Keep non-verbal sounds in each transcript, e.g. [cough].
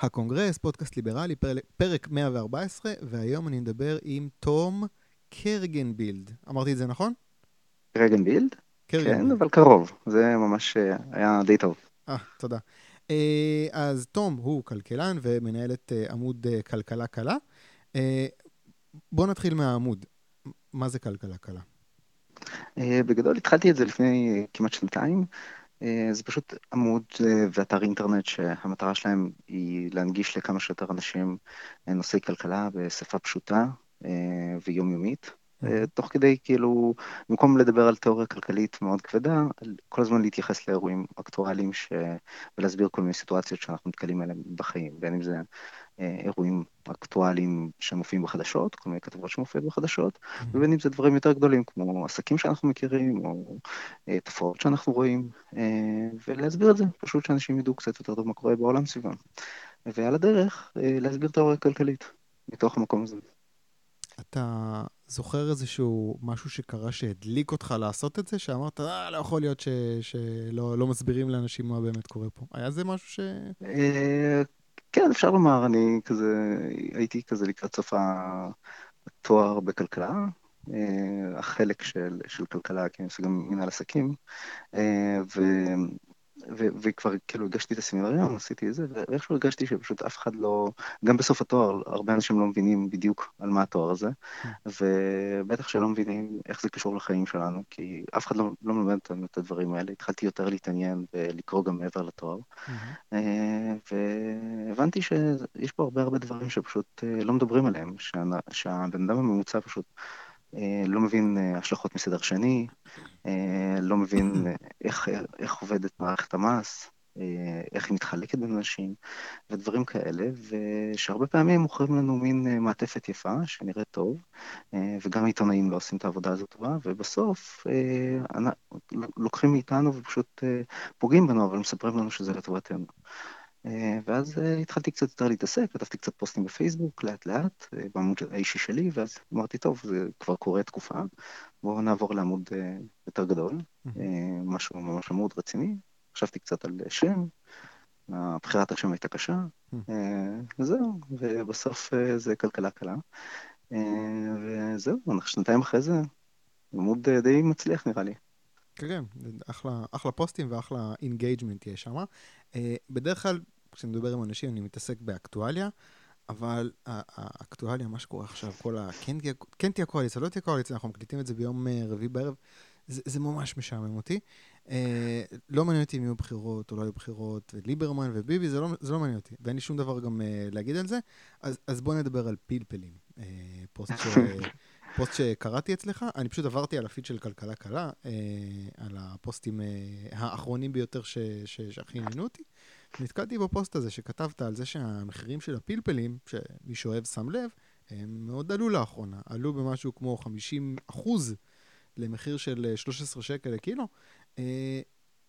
הקונגרס, פודקאסט ליברלי, פרק 114, והיום אני מדבר עם תום קרגנבילד. אמרתי את זה נכון? קרגנבילד? כן, אבל קרוב. זה ממש אה, היה די טוב. אה, תודה. אה, אז תום הוא כלכלן ומנהל את אה, עמוד כלכלה קלה. בואו נתחיל מהעמוד. מה זה כלכלה קלה? בגדול התחלתי את זה לפני כמעט שנתיים. זה פשוט עמוד ואתר אינטרנט שהמטרה שלהם היא להנגיש לכמה שיותר אנשים נושאי כלכלה בשפה פשוטה ויומיומית. אה, תוך כדי כאילו, במקום לדבר על תיאוריה כלכלית מאוד כבדה, כל הזמן להתייחס לאירועים אקטואליים ש... ולהסביר כל מיני סיטואציות שאנחנו נתקלים עליהם בחיים, בין אם זה אה, אירועים אקטואליים שמופיעים בחדשות, כל מיני כתבות שמופיעות בחדשות, mm-hmm. ובין אם זה דברים יותר גדולים, כמו עסקים שאנחנו מכירים, או אה, תופעות שאנחנו רואים, ולהסביר את זה, פשוט שאנשים ידעו קצת יותר טוב מה קורה בעולם סביבם. ועל הדרך, להסביר תיאוריה כלכלית, מתוך המקום הזה. אתה זוכר איזשהו משהו שקרה שהדליק אותך לעשות את זה? שאמרת, אה, לא יכול להיות ש, שלא לא מסבירים לאנשים מה באמת קורה פה. היה זה משהו ש... כן, אפשר לומר, אני כזה, הייתי כזה לקראת סוף התואר בכלכלה, אה, החלק של, של כלכלה, כי אני עושה גם מנהל עסקים, אה, ו... וכבר כאילו הגשתי את הסמינריון, עשיתי את זה, ואיכשהו הרגשתי שפשוט אף אחד לא, גם בסוף התואר, הרבה אנשים לא מבינים בדיוק על מה התואר הזה, ובטח שלא מבינים איך זה קשור לחיים שלנו, כי אף אחד לא, לא מלמד אותנו את הדברים האלה. התחלתי יותר להתעניין ולקרוא גם מעבר לתואר, אה, והבנתי שיש פה הרבה הרבה דברים שפשוט אה, לא מדברים עליהם, שהבן אדם הממוצע פשוט... אה, לא מבין אה, השלכות מסדר שני, אה, לא מבין איך, איך עובדת מערכת המס, איך היא מתחלקת בין אנשים, ודברים כאלה, ושהרבה פעמים מוכרים לנו מין מעטפת יפה, שנראית טוב, וגם העיתונאים לא עושים את העבודה הזאת טובה, ובסוף לוקחים מאיתנו ופשוט פוגעים בנו, אבל מספרים לנו שזה לטובתנו. אה, ואז אה, התחלתי קצת יותר להתעסק, כתבתי קצת פוסטים בפייסבוק, לאט לאט, אה, בעמוד האישי שלי, ואז אמרתי, טוב, זה כבר קורה תקופה, בואו נעבור לעמוד יותר גדול, משהו ממש עמוד רציני. חשבתי קצת על שם, הבחירת השם הייתה קשה, וזהו, ובסוף זה כלכלה קלה. וזהו, אנחנו שנתיים אחרי זה, עמוד די מצליח נראה לי. כן, כן, אחלה, אחלה פוסטים ואחלה engagement יש שם. בדרך כלל כשאני מדבר עם אנשים אני מתעסק באקטואליה, אבל האקטואליה, מה שקורה עכשיו, כל ה... כן, כן תהיה קואליציה, לא תהיה קואליציה, אנחנו מקליטים את זה ביום אה, רביעי בערב, זה, זה ממש משעמם אותי. אה, לא מעניין אותי אם יהיו בחירות או לא יהיו בחירות, ליברמן וביבי, זה לא, זה לא מעניין אותי, ואין לי שום דבר גם אה, להגיד על זה. אז, אז בואו נדבר על פלפלים. אה, פוסט, ש, [laughs] פוסט שקראתי אצלך, אני פשוט עברתי על הפיד של כלכלה קלה, אה, על הפוסטים אה, האחרונים ביותר שהכי עניינו אותי. נתקלתי בפוסט הזה שכתבת על זה שהמחירים של הפלפלים, שמי שאוהב שם לב, הם מאוד עלו לאחרונה. עלו במשהו כמו 50 אחוז למחיר של 13 שקל לקילו. אה,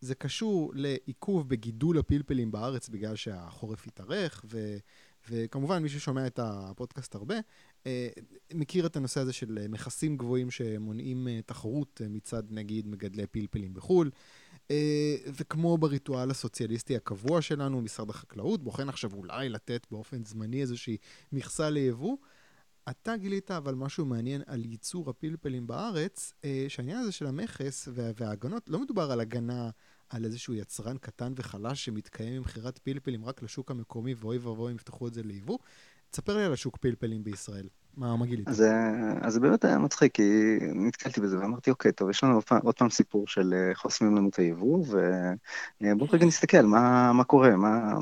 זה קשור לעיכוב בגידול הפלפלים בארץ בגלל שהחורף התארך, ו, וכמובן מי ששומע את הפודקאסט הרבה, אה, מכיר את הנושא הזה של מכסים גבוהים שמונעים אה, תחרות מצד נגיד מגדלי פלפלים בחו"ל. אה, וכמו בריטואל הסוציאליסטי הקבוע שלנו, משרד החקלאות בוחן עכשיו אולי לתת באופן זמני איזושהי מכסה ליבוא. אתה גילית אבל משהו מעניין על ייצור הפלפלים בארץ, אה, שהעניין הזה של המכס וההגנות, לא מדובר על הגנה על איזשהו יצרן קטן וחלש שמתקיים ממכירת פלפלים רק לשוק המקומי, ואוי ואבוי אם יפתחו את זה ליבוא. תספר לי על השוק פלפלים בישראל. מה, מה גילית? אז, אז זה באמת היה מצחיק, כי נתקלתי בזה ואמרתי, אוקיי, טוב, יש לנו עוד פעם, עוד פעם סיפור של אה, חוסמים לנו את היבוא, ובואו רגע נסתכל, מה, מה קורה, מה,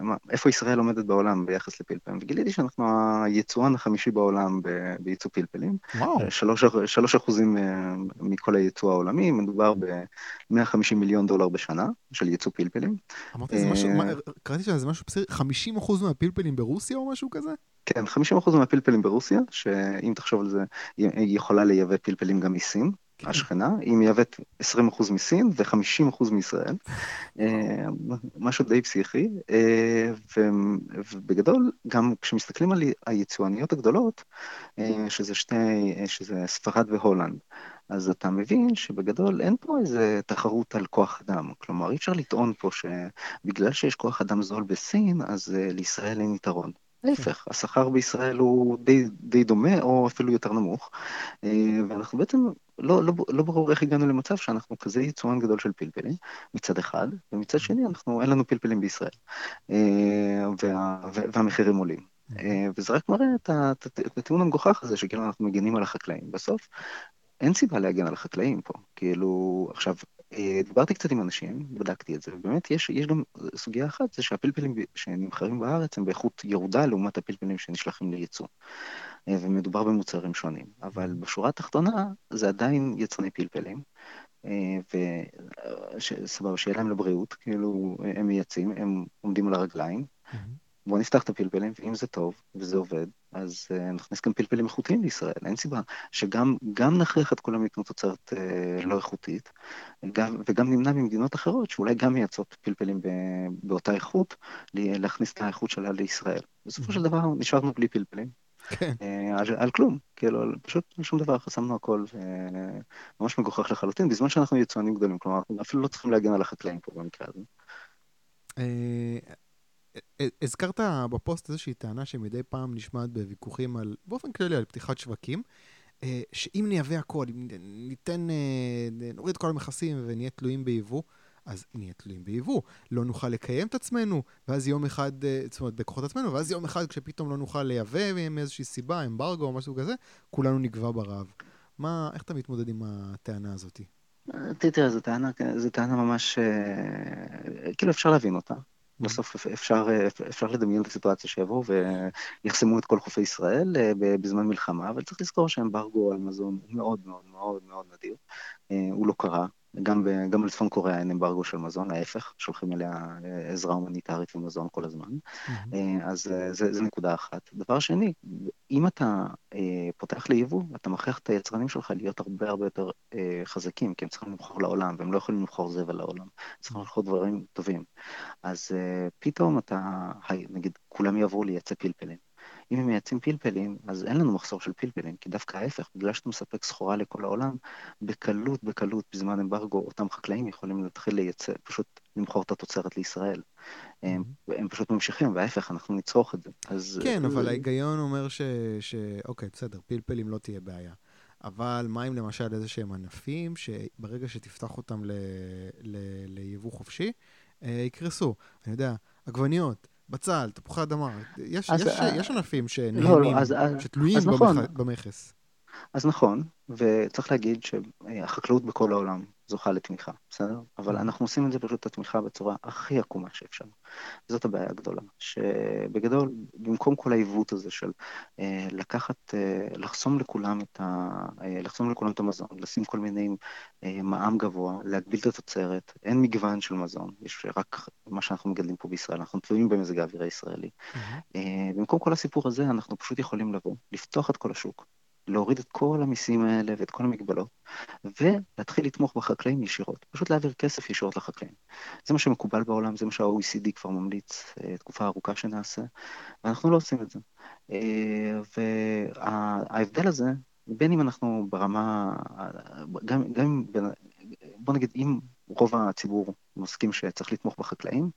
מה, איפה ישראל עומדת בעולם ביחס לפלפלים, וגיליתי שאנחנו היצואן החמישי בעולם בייצוא פלפלים. וואו. שלוש, אחוזים אה, מכל הייצוא העולמי, מדובר ב-150 מיליון דולר בשנה של ייצוא פלפלים. אמרתי, זה משהו, אה, קראתי שזה משהו בסדר, 50 אחוז מהפלפלים ברוסיה או משהו כזה? כן, 50% מהפלפלים ברוסיה, שאם תחשוב על זה, היא יכולה לייבא פלפלים גם מסין, כן. השכנה, היא מייבאת 20% מסין ו-50% מישראל, אה, משהו די פסיכי, אה, ובגדול, גם כשמסתכלים על היצואניות הגדולות, אה, שזה שתי, שזה ספרד והולנד, אז אתה מבין שבגדול אין פה איזה תחרות על כוח אדם. כלומר, אי אפשר לטעון פה שבגלל שיש כוח אדם זול בסין, אז לישראל אין יתרון. להפך, השכר בישראל הוא די, די דומה, או אפילו יותר נמוך, אה, ואנחנו בעצם, לא, לא, לא ברור איך הגענו למצב שאנחנו כזה יצואן גדול של פלפלים, מצד אחד, ומצד שני, אנחנו, אין לנו פלפלים בישראל, אה, וה, והמחירים עולים. אה, וזה רק מראה את הטיעון המגוחך הזה, שכאילו אנחנו מגינים על החקלאים. בסוף, אין סיבה להגן על החקלאים פה. כאילו, עכשיו, דיברתי קצת עם אנשים, בדקתי את זה, ובאמת יש, יש גם סוגיה אחת, זה שהפלפלים שנמכרים בארץ הם באיכות ירודה לעומת הפלפלים שנשלחים לייצוא. אה, ומדובר במוצרים שונים. אבל בשורה התחתונה, זה עדיין יצרני פלפלים. אה, וסבבה, שיהיה להם לבריאות, כאילו, הם מייצאים, הם עומדים על הרגליים. Mm-hmm. בוא נפתח את הפלפלים, ואם זה טוב וזה עובד, אז uh, נכניס גם פלפלים איכותיים לישראל. אין סיבה שגם נכריח את כולם לקנות תוצרת uh, לא איכותית, גם, וגם נמנע ממדינות אחרות שאולי גם מייצרות פלפלים ב, באותה איכות, להכניס את האיכות שלה לישראל. בסופו של דבר נשארנו בלי פלפלים. כן. Uh, על, על כלום, כאילו, על, פשוט שום דבר, חסמנו הכל, ממש מגוחך לחלוטין, בזמן שאנחנו יצואנים גדולים, כלומר, אנחנו אפילו לא צריכים להגן על החקלאים פה במקרה הזה. הזכרת בפוסט איזושהי טענה שמדי פעם נשמעת בוויכוחים על, באופן כללי, על פתיחת שווקים, אה, שאם נייבא הכל, אם ניתן, אה, נוריד את כל המכסים ונהיה תלויים ביבוא, אז נהיה תלויים ביבוא. לא נוכל לקיים את עצמנו, ואז יום אחד, אה, זאת אומרת, בכוחות עצמנו, ואז יום אחד כשפתאום לא נוכל לייבא מאיזושהי סיבה, אמברגו או משהו כזה, כולנו נגבה ברעב. מה, איך אתה מתמודד עם הטענה הזאת? תראה, זו טענה ממש, כאילו אפשר להבין אותה. בסוף אפשר, אפשר לדמיין את הסיטואציה שיבואו ויחסמו את כל חופי ישראל אה, בזמן מלחמה, אבל צריך לזכור שאמברגו על מזון הוא מאוד מאוד מאוד מאוד נדיר. אה, הוא לא קרה, גם, ב, גם בצפון קוריאה אין אמברגו של מזון, ההפך, שולחים אליה אה, עזרה הומניטרית ומזון כל הזמן. Mm-hmm. אז זה, זה נקודה אחת. דבר שני, אם אתה אה, פותח ליבוא, אתה מכריח את היצרנים שלך להיות הרבה הרבה יותר אה, חזקים, כי הם צריכים לבחור לעולם, והם לא יכולים לבחור זבל לעולם. הם צריכים לבחור דברים טובים. אז אה, פתאום אתה, נגיד, כולם יעברו לייצא פלפלים. אם הם מייצאים פלפלים, אז אין לנו מחסור של פלפלים, כי דווקא ההפך, בגלל שאתה מספק סחורה לכל העולם, בקלות, בקלות, בזמן אמברגו, אותם חקלאים יכולים להתחיל לייצא, פשוט למכור את התוצרת לישראל. הם, הם פשוט ממשיכים, וההפך, אנחנו נצרוך את זה. אז... כן, אבל ההיגיון אומר ש... ש... אוקיי, בסדר, פלפלים לא תהיה בעיה. אבל מה אם למשל איזה שהם ענפים, שברגע שתפתח אותם ל... ל... ליבוא חופשי, אה, יקרסו. אני יודע, עגבניות, בצל, תפוחי אדמה, יש, אז, יש, uh, יש ענפים שנהנים, לא, לא, אז, שתלויים אז נכון. במכס. אז נכון, וצריך להגיד שהחקלאות בכל העולם זוכה לתמיכה, בסדר? אבל mm. אנחנו עושים את זה פשוט התמיכה בצורה הכי עקומה שאפשר. זאת הבעיה הגדולה, שבגדול, במקום כל העיוות הזה של אה, לקחת, אה, לחסום לכולם את ה... אה, לחסום לכולם את המזון, לשים כל מיני אה, מע"מ גבוה, להגביל את התוצרת, אין מגוון של מזון, יש רק מה שאנחנו מגדלים פה בישראל, אנחנו תלויים במזג האוויר הישראלי. Mm-hmm. אה, במקום כל הסיפור הזה, אנחנו פשוט יכולים לבוא, לפתוח את כל השוק, להוריד את כל המיסים האלה ואת כל המגבלות, ולהתחיל לתמוך בחקלאים ישירות, פשוט להעביר כסף ישירות לחקלאים. זה מה שמקובל בעולם, זה מה שה-OECD כבר ממליץ אה, תקופה ארוכה שנעשה, ואנחנו לא עושים את זה. אה, וההבדל הזה, בין אם אנחנו ברמה, גם, גם בוא נגיד, אם רוב הציבור מסכים שצריך לתמוך בחקלאים,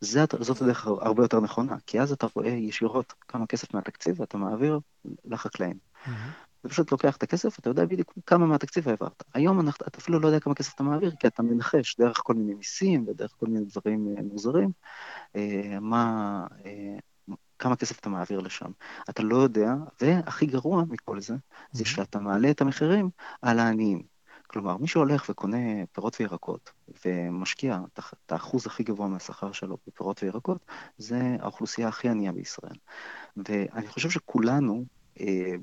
זאת, זאת הדרך הרבה יותר נכונה, כי אז אתה רואה ישירות כמה כסף מהתקציב ואתה מעביר לחקלאים. Mm-hmm. אתה פשוט לוקח את הכסף, אתה יודע בדיוק כמה מהתקציב העברת. היום אנחנו, אתה אפילו לא יודע כמה כסף אתה מעביר, כי אתה מנחש דרך כל מיני מיסים ודרך כל מיני דברים אה, מוזרים, אה, מה, אה, כמה כסף אתה מעביר לשם. אתה לא יודע, והכי גרוע מכל זה, זה mm-hmm. שאתה מעלה את המחירים על העניים. כלומר, מי שהולך וקונה פירות וירקות ומשקיע את האחוז הכי גבוה מהשכר שלו בפירות וירקות, זה האוכלוסייה הכי ענייה בישראל. ואני חושב שכולנו,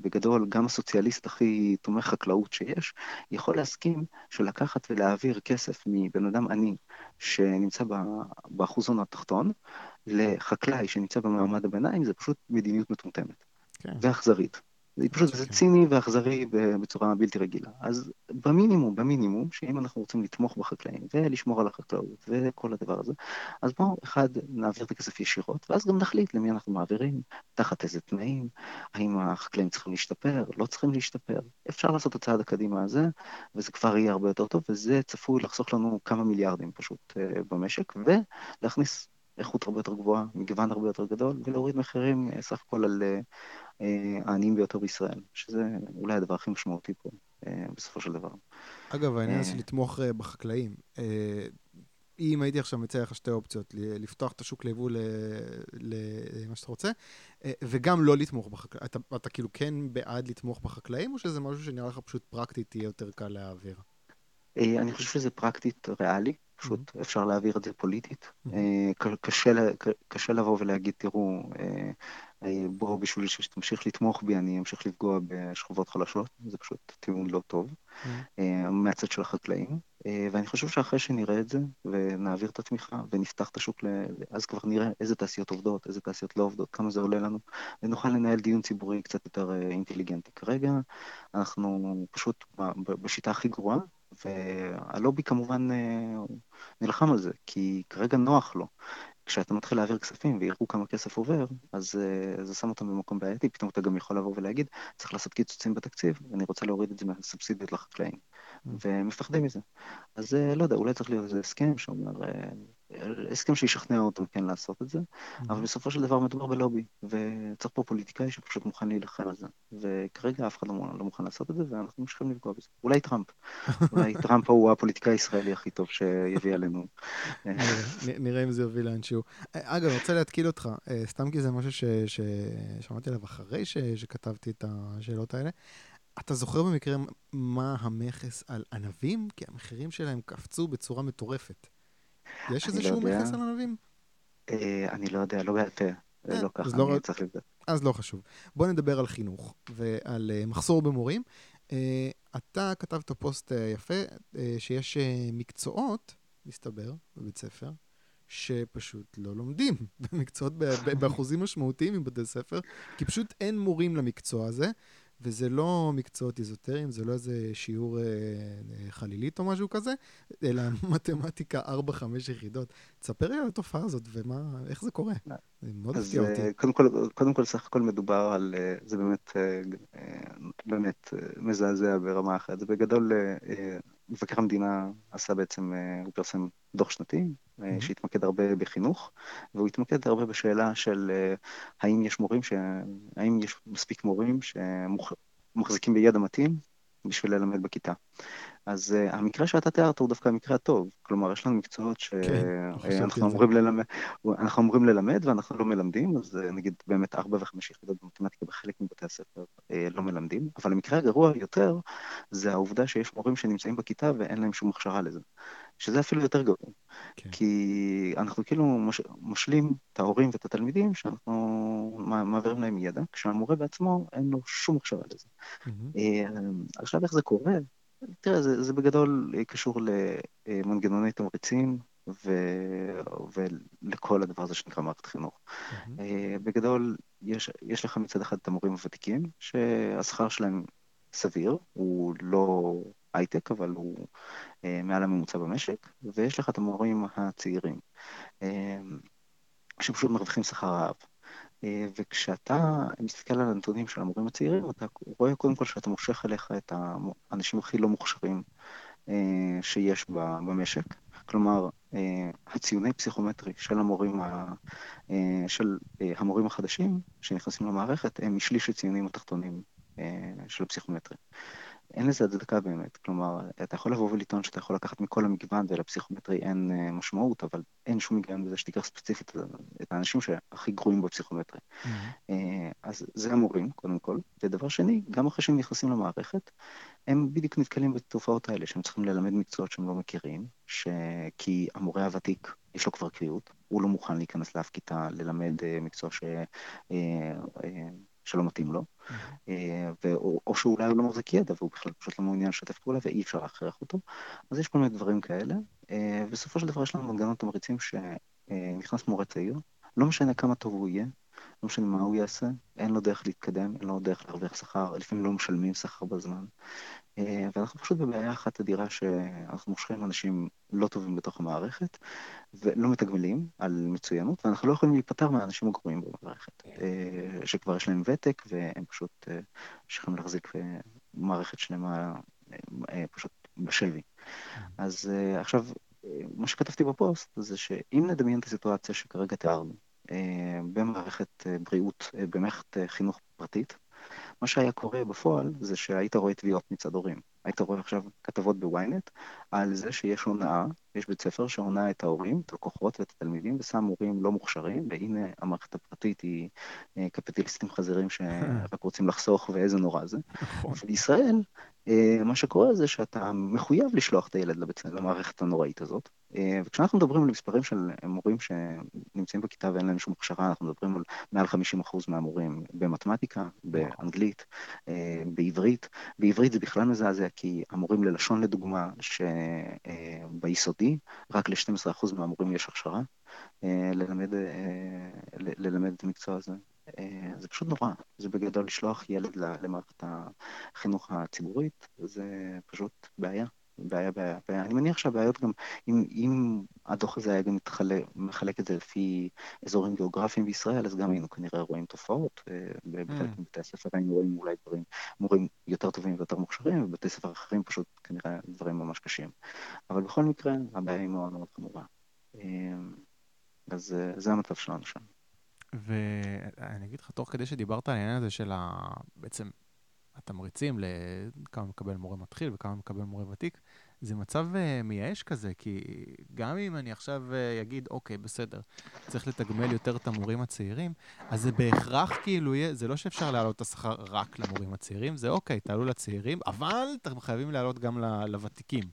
בגדול, גם הסוציאליסט הכי תומך חקלאות שיש, יכול להסכים שלקחת ולהעביר כסף מבן אדם עני שנמצא באחוזון התחתון, לחקלאי שנמצא במעמד הביניים, זה פשוט מדיניות מטומטמת. כן. ואכזרית. זה פשוט, זה ציני ואכזרי בצורה בלתי רגילה. אז במינימום, במינימום, שאם אנחנו רוצים לתמוך בחקלאים ולשמור על החקלאות וכל הדבר הזה, אז בואו, אחד, נעביר את הכסף ישירות, ואז גם נחליט למי אנחנו מעבירים, תחת איזה תנאים, האם החקלאים צריכים להשתפר, לא צריכים להשתפר. אפשר לעשות את הצעד הקדימה הזה, וזה כבר יהיה הרבה יותר טוב, וזה צפוי לחסוך לנו כמה מיליארדים פשוט uh, במשק, ולהכניס איכות הרבה יותר גבוהה, מגוון הרבה יותר גדול, ולהוריד מחירים uh, סך הכל על uh, העניים ביותר בישראל, שזה אולי הדבר הכי משמעותי פה, uh, בסופו של דבר. אגב, העניין הזה לתמוך בחקלאים. אם הייתי עכשיו מציע לך שתי אופציות, לפתוח את השוק ליבוא למה שאתה רוצה, וגם לא לתמוך בחקלאים. אתה, אתה כאילו כן בעד לתמוך בחקלאים, או שזה משהו שנראה לך פשוט פרקטית יהיה יותר קל להעביר? אני חושב שזה פרקטית ריאלי. פשוט mm-hmm. אפשר להעביר את זה פוליטית. Mm-hmm. קשה, קשה לבוא ולהגיד, תראו, אה, אה, בואו בשביל שתמשיך לתמוך בי, אני אמשיך לפגוע בשכבות חלשות, זה פשוט טיעון לא טוב, mm-hmm. מהצד של החקלאים. ואני חושב שאחרי שנראה את זה, ונעביר את התמיכה, ונפתח את השוק, אז כבר נראה איזה תעשיות עובדות, איזה תעשיות לא עובדות, כמה זה עולה לנו, ונוכל לנהל דיון ציבורי קצת יותר אינטליגנטי. כרגע אנחנו פשוט בשיטה הכי גרועה, והלובי כמובן אה, נלחם על זה, כי כרגע נוח לו. כשאתה מתחיל להעביר כספים ויראו כמה כסף עובר, אז uh, זה שם אותם במקום בעייתי, פתאום אתה גם יכול לבוא ולהגיד, צריך לעשות קיצוצים בתקציב, ואני רוצה להוריד את זה מהסובסידיות לחקלאים. Mm. ומפחדים מזה. אז uh, לא יודע, אולי צריך להיות איזה הסכם שאומר, uh, הסכם שישכנע אותם כן לעשות את זה. אבל בסופו של דבר מדובר בלובי, וצריך פה פוליטיקאי שפשוט מוכן להילחם על זה. וכרגע אף אחד לא, לא מוכן לעשות את זה, ואנחנו ממשיכים לפגוע בזה. אולי טראמפ. [laughs] אולי טראמפ הוא הפוליטיקאי הישראלי הכי טוב שיביא עלינו. [laughs] נראה אם זה יוביל לאנשהו. אגב, אני רוצה להתקיל אותך, סתם כי זה משהו ששמעתי עליו אחרי שכתבתי את השאלות האלה. אתה זוכר במקרה מה המכס על ענבים? כי המחירים שלהם קפצו בצורה מטורפת. יש לא איזשהו מכס על ענבים? אה, אני לא יודע, לא בעל פה. אה, לא ככה, לא אני צריך לבדוק. אז לא חשוב. בוא נדבר על חינוך ועל אה, מחסור במורים. אתה כתבת פוסט יפה, שיש מקצועות, מסתבר, בבית ספר, שפשוט לא לומדים [laughs] במקצועות באחוזים משמעותיים מבתי ספר, כי פשוט אין מורים למקצוע הזה. וזה לא מקצועות איזוטריים, זה לא איזה שיעור אה, אה חלילית או משהו כזה, אלא [laughs] מתמטיקה 4-5 יחידות. תספר לי על התופעה הזאת ואיך זה קורה. זה מאוד הפתיע אותי. אה, קודם כל, קודם כל, סך הכל מדובר על, אה, זה באמת, באמת מזעזע ברמה אחרת. זה בגדול, מבקר המדינה עשה בעצם, הוא פרסם דוח שנתי, mm-hmm. שהתמקד הרבה בחינוך, והוא התמקד הרבה בשאלה של האם יש מורים, ש... האם יש מספיק מורים שמחזיקים בידע מתאים בשביל ללמד בכיתה. אז uh, המקרה שאתה תיארת הוא דווקא המקרה הטוב. כלומר, יש לנו מקצועות שאנחנו כן, אמורים, ללמד, אנחנו אמורים ללמד ואנחנו לא מלמדים, אז uh, נגיד באמת ארבע וחמש יחידות במתמטיקה בחלק מבתי הספר uh, לא מלמדים, אבל המקרה הגרוע יותר זה העובדה שיש מורים שנמצאים בכיתה ואין להם שום הכשרה לזה. שזה אפילו יותר גרוע. כן. כי אנחנו כאילו מש, משלים את ההורים ואת התלמידים שאנחנו מעבירים להם ידע, כשהמורה בעצמו אין לו שום הכשרה לזה. Mm-hmm. עכשיו איך זה קורה? תראה, זה, זה בגדול קשור למנגנוני תמריצים ו... ולכל הדבר הזה שנקרא מערכת חינוך. Mm-hmm. בגדול, יש, יש לך מצד אחד את המורים הוותיקים, שהשכר שלהם סביר, הוא לא הייטק, אבל הוא אה, מעל הממוצע במשק, ויש לך את המורים הצעירים, אה, שפשוט מרוויחים שכר רעב. אה, וכשאתה מסתכל על הנתונים של המורים הצעירים, אתה רואה קודם כל שאתה מושך אליך את האנשים הכי לא מוכשרים אה, שיש במשק. כלומר, אה, הציוני פסיכומטרי של המורים, ה, של המורים החדשים שנכנסים למערכת הם משליש הציונים התחתונים של הפסיכומטרי. אין לזה הצדקה באמת. כלומר, אתה יכול לבוא ולטעון שאתה יכול לקחת מכל המגוון ולפסיכומטרי אין uh, משמעות, אבל אין שום היגיון בזה שתיקח ספציפית את האנשים שהכי גרועים בפסיכומטרי. Mm-hmm. Uh, אז זה המורים, קודם כל. ודבר שני, גם אחרי שהם נכנסים למערכת, הם בדיוק נתקלים בתופעות האלה, שהם צריכים ללמד מקצועות שהם לא מכירים, ש... כי המורה הוותיק, יש לו כבר קריאות, הוא לא מוכן להיכנס לאף כיתה ללמד uh, מקצוע ש... שלא מתאים לו, אה, או שאולי הוא לא מחזיק ידע והוא בכלל פשוט לא מעוניין לשתף פעולה ואי אפשר להכריח אותו. אז יש כל מיני דברים כאלה. אה, בסופו של דבר יש לנו מנגנון תמריצים שנכנס מורה צעיר, לא משנה כמה טוב הוא יהיה, לא משנה מה הוא יעשה, אין לו דרך להתקדם, אין לו דרך להרוויח שכר, לפעמים לא משלמים שכר בזמן. אה, ואנחנו פשוט בבעיה אחת אדירה שאנחנו מושכים אנשים לא טובים בתוך המערכת ולא מתגמלים על מצוינות, ואנחנו לא יכולים להיפטר מהאנשים הגרועים במערכת, אה, שכבר יש להם ותק והם פשוט ממשיכים להחזיק מערכת שלמה פשוט בשבי. אז עכשיו, מה שכתבתי בפוסט זה שאם נדמיין את הסיטואציה שכרגע תיארנו, אה, במערכת אה, בריאות, אה, במערכת חינוך פרטית, מה שהיה קורה בפועל זה שהיית רואה תביעות מצד הורים. היית רואה עכשיו כתבות בוויינט על זה שיש הונאה, יש בית ספר שהונה את ההורים, את הלקוחות ואת התלמידים, ושם מורים לא מוכשרים, והנה המערכת הפרטית היא קפיטליסטים חזירים שרק [laughs] רוצים לחסוך, ואיזה נורא זה. נכון. בישראל, מה שקורה זה שאתה מחויב לשלוח את הילד למערכת הנוראית הזאת, אה, וכשאנחנו מדברים על מספרים של מורים שנמצאים בכיתה ואין להם שום הכשרה, אנחנו מדברים על מעל 50% מהמורים במתמטיקה, באנגלית, אה, בעברית. בעברית זה בכלל מזעזע, כי המורים ללשון לדוגמה, שביסודי, רק ל-12% מהמורים יש הכשרה אה, ללמד, ללמד את המקצוע הזה. זה פשוט נורא, זה בגדול לשלוח ילד למערכת החינוך הציבורית, זה פשוט בעיה. בעיה, בעיה, בעיה. אני מניח שהבעיות גם, אם, אם הדוח הזה היה גם מתחלק, מחלק את זה לפי אזורים גיאוגרפיים בישראל, אז גם היינו כנראה רואים תופעות, אה, בחלק mm. מבתי הספר היינו רואים אולי דברים, מורים יותר טובים ויותר מוכשרים, ובבתי ספר אחרים פשוט כנראה דברים ממש קשים. אבל בכל מקרה, הבעיה היא מאוד מאוד חמורה. אה, אז אה, זה המצב שלנו שם. ואני אגיד לך, תוך כדי שדיברת על העניין הזה של ה... בעצם התמריצים לכמה מקבל מורה מתחיל וכמה מקבל מורה ותיק, זה מצב uh, מייאש כזה, כי גם אם אני עכשיו uh, אגיד, אוקיי, בסדר, צריך לתגמל יותר את המורים הצעירים, אז זה בהכרח כאילו יהיה, זה לא שאפשר להעלות את השכר רק למורים הצעירים, זה אוקיי, תעלו לצעירים, אבל אתם חייבים להעלות גם לוותיקים.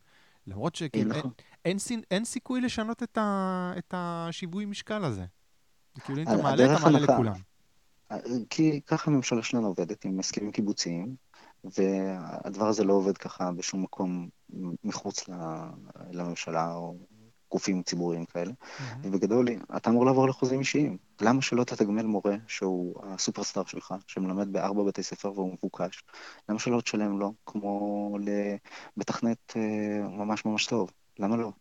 למרות שכאילו אין, אין, אין, אין סיכוי לשנות את, ה, את השיווי משקל הזה. כאילו אם אתה מעלה, אתה מעלה לכולם. כי ככה הממשלה שלנו עובדת עם הסכמים קיבוציים, והדבר הזה לא עובד ככה בשום מקום מחוץ לממשלה או גופים ציבוריים כאלה. Mm-hmm. ובגדול, אתה אמור לעבור לחוזים אישיים. למה שלא תתגמל מורה שהוא הסופרסטאר שלך, שמלמד בארבע בתי ספר והוא מבוקש? למה שלא תשלם לו כמו למתכנת אה, ממש ממש טוב? למה לא?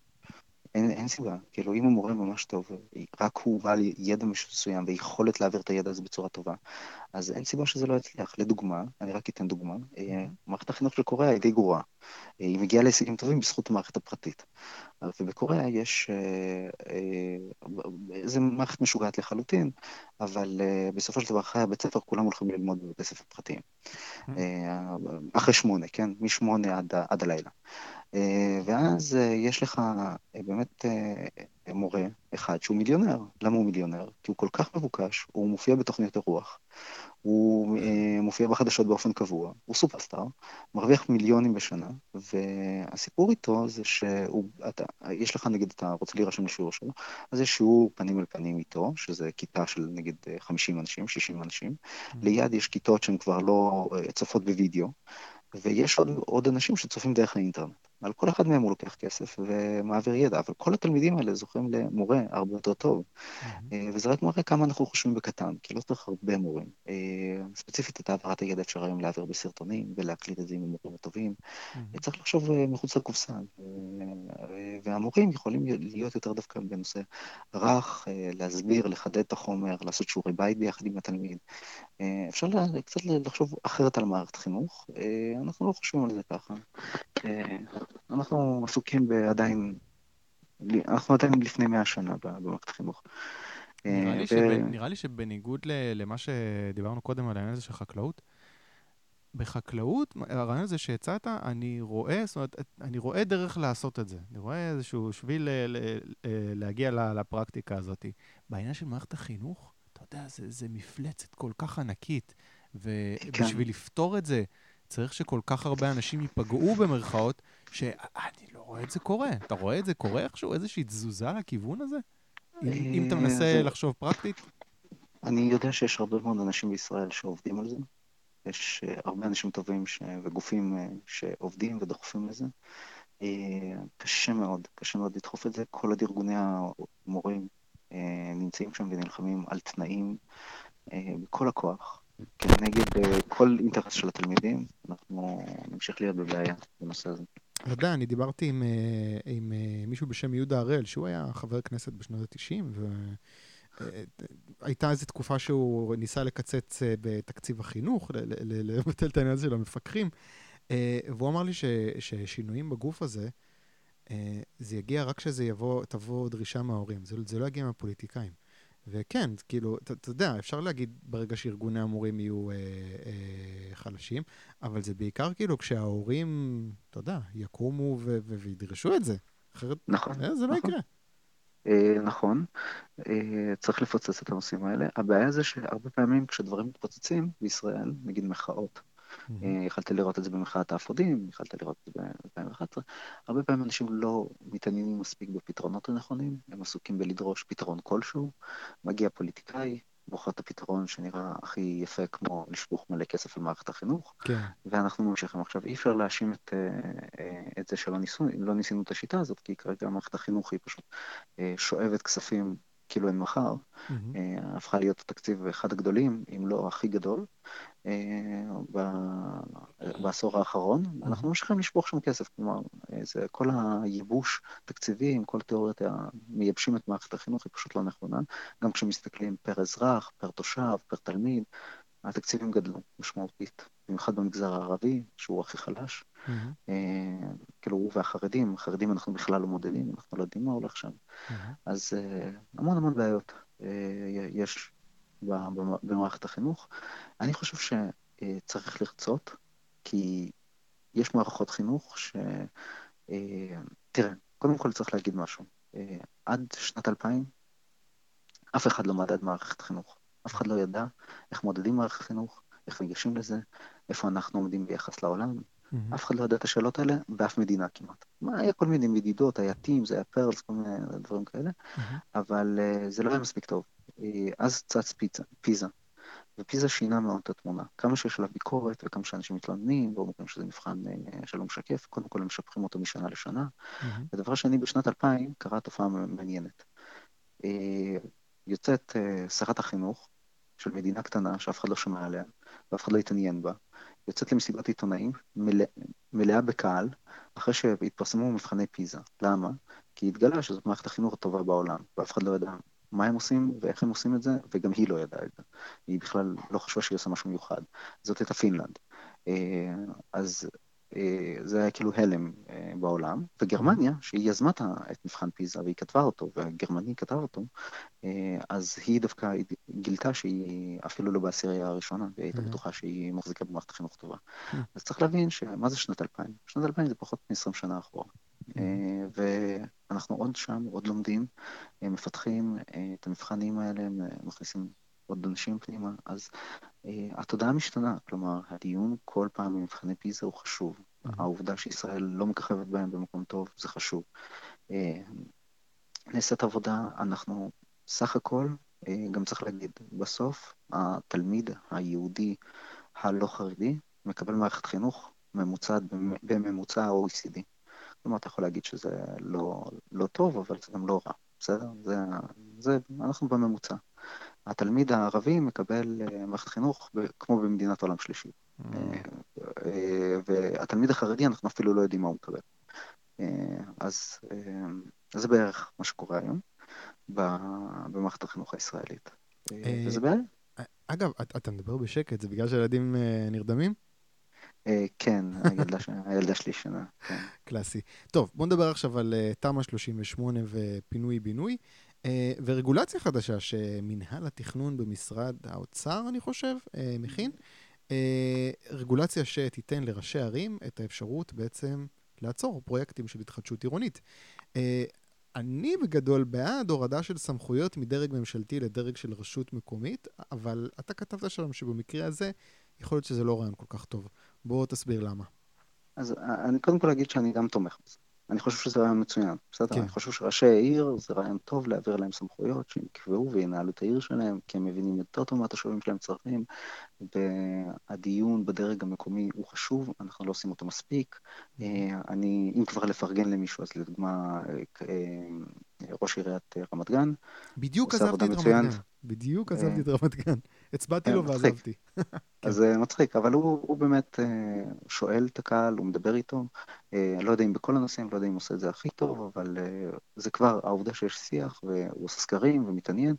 אין, אין סיבה, כאילו אם המורה ממש טוב, רק הוא בעל ידע מסוים ויכולת להעביר את הידע הזה בצורה טובה, אז אין סיבה שזה לא יצליח. לדוגמה, אני רק אתן דוגמה, אה, מערכת החינוך של קוריאה היא די גרועה. אה, היא מגיעה להישגים טובים בזכות המערכת הפרטית. ובקוריאה יש, איזה מערכת משוגעת לחלוטין, אבל בסופו של דבר אחרי הבית ספר כולם הולכים ללמוד בבתי ספר פרטיים. אחרי שמונה, כן? משמונה עד, עד הלילה. ואז יש לך באמת מורה אחד שהוא מיליונר. למה הוא מיליונר? כי הוא כל כך מבוקש, הוא מופיע בתוכניות הרוח, הוא אה, מופיע בחדשות באופן קבוע, הוא סופרסטאר, מרוויח מיליונים בשנה, והסיפור איתו זה שיש לך, נגיד, אתה רוצה להירשם לשיעור שלו, אז יש שיעור פנים אל פנים איתו, שזה כיתה של נגיד 50 אנשים, 60 אנשים, mm-hmm. ליד יש כיתות שהן כבר לא אה, צופות בווידאו, ויש עוד, עוד אנשים שצופים דרך האינטרנט. על כל אחד מהם הוא לוקח כסף ומעביר ידע, אבל כל התלמידים האלה זוכים למורה הרבה יותר טוב. Mm-hmm. וזה רק מראה כמה אנחנו חושבים בקטן, כי לא צריך הרבה מורים. אה, ספציפית את העברת הידע אפשר היום להעביר בסרטונים ולהקליט את זה עם המורים הטובים. Mm-hmm. צריך לחשוב מחוץ לקופסה, והמורים יכולים להיות יותר דווקא בנושא רך, להסביר, לחדד את החומר, לעשות שיעורי בית ביחד עם התלמיד. אפשר קצת לחשוב אחרת על מערכת חינוך, אנחנו לא חושבים על זה ככה. אנחנו עסוקים בעדיין, אנחנו עדיין לפני מאה שנה במערכת החינוך. נראה לי, אה, ו... נראה לי שבניגוד למה שדיברנו קודם על העניין הזה של חקלאות, בחקלאות, הרעיון הזה שהצעת, אני רואה, זאת אומרת, אני רואה דרך לעשות את זה. אני רואה איזשהו שביל ל, ל, ל, להגיע לפרקטיקה הזאת. בעניין של מערכת החינוך, יודע, זה, זה מפלצת כל כך ענקית, ובשביל כן. לפתור את זה, צריך שכל כך הרבה אנשים ייפגעו במרכאות, שאני לא רואה את זה קורה. אתה רואה את זה קורה איכשהו? איזושהי תזוזה לכיוון הזה? אם אתה מנסה אה, לחשוב פרקטית? אני יודע שיש הרבה מאוד אנשים בישראל שעובדים על זה. יש אה, הרבה אנשים טובים ש... וגופים אה, שעובדים ודוחפים לזה. קשה מאוד, קשה מאוד לדחוף את זה. כל עוד ארגוני המורים נמצאים שם ונלחמים על תנאים בכל הכוח, כנגד כל אינטרס של התלמידים, אנחנו נמשיך להיות בבעיה בנושא הזה. יודע, אני דיברתי עם, עם מישהו בשם יהודה הראל, שהוא היה חבר כנסת בשנות ה-90, והייתה איזו תקופה שהוא ניסה לקצץ בתקציב החינוך, לבטל את העניין הזה של המפקחים, והוא אמר לי ששינויים בגוף הזה, זה יגיע רק כשזה יבוא, תבוא דרישה מההורים, זה, זה לא יגיע מהפוליטיקאים. וכן, כאילו, אתה, יודע, אפשר להגיד ברגע שארגוני המורים יהיו אה, אה, חלשים, אבל זה בעיקר כאילו כשההורים, אתה יודע, יקומו ו- ו- וידרשו את זה. אחרת נכון, אה, זה לא נכון. יקרה. אה, נכון, אה, צריך לפוצץ את הנושאים האלה. הבעיה זה שהרבה פעמים כשדברים מתפוצצים בישראל, נגיד מחאות, אה, יכלת לראות את זה במחאת האפודים, יכלת לראות את זה ב-2011. הרבה פעמים אנשים לא מתעניינים מספיק בפתרונות הנכונים, הם עסוקים בלדרוש פתרון כלשהו. מגיע פוליטיקאי, בוחר את הפתרון שנראה הכי יפה, כמו לשפוך מלא כסף על מערכת החינוך, כן. ואנחנו ממשיכים. עכשיו, אי אפשר להאשים את, אה, את זה שלא ניסו, לא ניסינו את השיטה הזאת, כי כרגע מערכת החינוך היא פשוט שואבת כספים כאילו אין מחר, mm-hmm. הפכה להיות התקציב אחד הגדולים, אם לא הכי גדול, אה, בעשור האחרון. Mm-hmm. אנחנו ממשיכים לשפוך שם כסף, כלומר, זה כל הייבוש תקציבי, עם כל תיאוריית המייבשים את מערכת החינוך, היא פשוט לא נכונה. גם כשמסתכלים פר אזרח, פר תושב, פר תלמיד, התקציבים גדלו משמעותית, במיוחד במגזר הערבי, שהוא הכי חלש. Mm-hmm. כאילו, הוא והחרדים, החרדים אנחנו בכלל לא מודדים, אנחנו לא יודעים מה הולך שם. Mm-hmm. אז אה, המון המון בעיות אה, יש במערכת החינוך. אני חושב שצריך לרצות, כי יש מערכות חינוך ש... תראה, קודם כל צריך להגיד משהו. עד שנת 2000, אף אחד לא מדד מערכת חינוך. אף אחד לא ידע איך מודדים מערכת חינוך, איך ניגשים לזה, איפה אנחנו עומדים ביחס לעולם. Mm-hmm. אף אחד לא ידע את השאלות האלה באף מדינה כמעט. מה, היה כל מיני מדידות, היה טים, זה היה פרלס, כל מיני דברים כאלה, mm-hmm. אבל uh, זה לא היה מספיק טוב. Uh, אז צץ פיזה, פיזה, ופיזה שינה מאוד את התמונה. כמה שיש עליו ביקורת וכמה שאנשים מתלוננים ואומרים שזה מבחן uh, שלא משקף, קודם כל הם משפכים אותו משנה לשנה. Mm-hmm. ודבר שני, בשנת 2000 קרה תופעה מעניינת. Uh, יוצאת uh, שרת החינוך של מדינה קטנה שאף אחד לא שומע עליה ואף אחד לא התעניין בה, יוצאת למסיבת עיתונאים מלא, מלאה בקהל, אחרי שהתפרסמו מבחני פיזה. למה? כי התגלה שזאת מערכת החינוך הטובה בעולם, ואף אחד לא ידע מה הם עושים ואיך הם עושים את זה, וגם היא לא ידעה את זה. היא בכלל לא חשבה שהיא עושה משהו מיוחד. זאת הייתה פינלנד. אה, אז זה היה כאילו הלם אה, בעולם, וגרמניה, שהיא יזמה את מבחן פיזה והיא כתבה אותו, והגרמני כתב אותו, אה, אז היא דווקא גילתה שהיא אפילו לא בעשירייה הראשונה, והיא הייתה בטוחה שהיא מחזיקה במערכת חינוך טובה. אז צריך להבין שמה זה שנת 2000? שנת 2000 זה פחות מ-20 שנה אחורה. ואנחנו עוד שם, עוד לומדים, מפתחים את המבחנים האלה, מכניסים עוד אנשים פנימה, אז uh, התודעה משתנה, כלומר, הדיון כל פעם במבחני פיזה הוא חשוב. Mm-hmm. העובדה שישראל לא מככבת בהם במקום טוב, זה חשוב. Uh, נעשית עבודה, אנחנו סך הכל, uh, גם צריך להגיד, בסוף התלמיד היהודי הלא חרדי מקבל מערכת חינוך ממוצעת בממוצע ה-OECD. כלומר, אתה יכול להגיד שזה לא, לא טוב, אבל זה גם לא רע, בסדר? זה, זה, אנחנו בממוצע. התלמיד הערבי מקבל אה, מערכת חינוך כמו במדינת עולם שלישי. Mm. אה, אה, והתלמיד החרדי, אנחנו אפילו לא יודעים מה הוא מקבל. אז זה בערך מה שקורה היום במערכת החינוך הישראלית. וזה בעיה. אגב, אתה מדבר בשקט, זה בגלל שהילדים נרדמים? כן, הילדה שלי שנה. כן. [laughs] קלאסי. טוב, בוא נדבר עכשיו על תמ"א 38 ופינוי-בינוי. אה, ורגולציה חדשה שמנהל התכנון במשרד האוצר, אני חושב, אה, מכין. אה, רגולציה שתיתן לראשי ערים את האפשרות בעצם לעצור פרויקטים של התחדשות עירונית. אני בגדול בעד הורדה של סמכויות מדרג ממשלתי לדרג של רשות מקומית, אבל אתה כתבת שם שבמקרה הזה יכול להיות שזה לא רעיון כל כך טוב. בוא תסביר למה. אז אני קודם כל אגיד שאני גם תומך בזה. אני חושב שזה רעיון מצוין, בסדר? כן. אני חושב שראשי העיר זה רעיון טוב להעביר להם סמכויות, שהם יקבעו וינהלו את העיר שלהם, כי הם מבינים יותר טוב מה התושבים שלהם צריכים, והדיון בדרג המקומי הוא חשוב, אנחנו לא עושים אותו מספיק. אה, אני, אם כבר לפרגן למישהו, אז לדוגמה, אה, ראש עיריית רמת גן. בדיוק עזבתי את רמת גן. בדיוק עזבתי את רמת גן. הצבעתי לו ועזבתי. [laughs] אז זה מצחיק, אבל הוא באמת שואל את הקהל, הוא מדבר איתו. לא יודע אם בכל הנושאים, לא יודע אם הוא עושה את זה הכי טוב, אבל זה כבר העובדה שיש שיח, והוא עושה סקרים ומתעניין,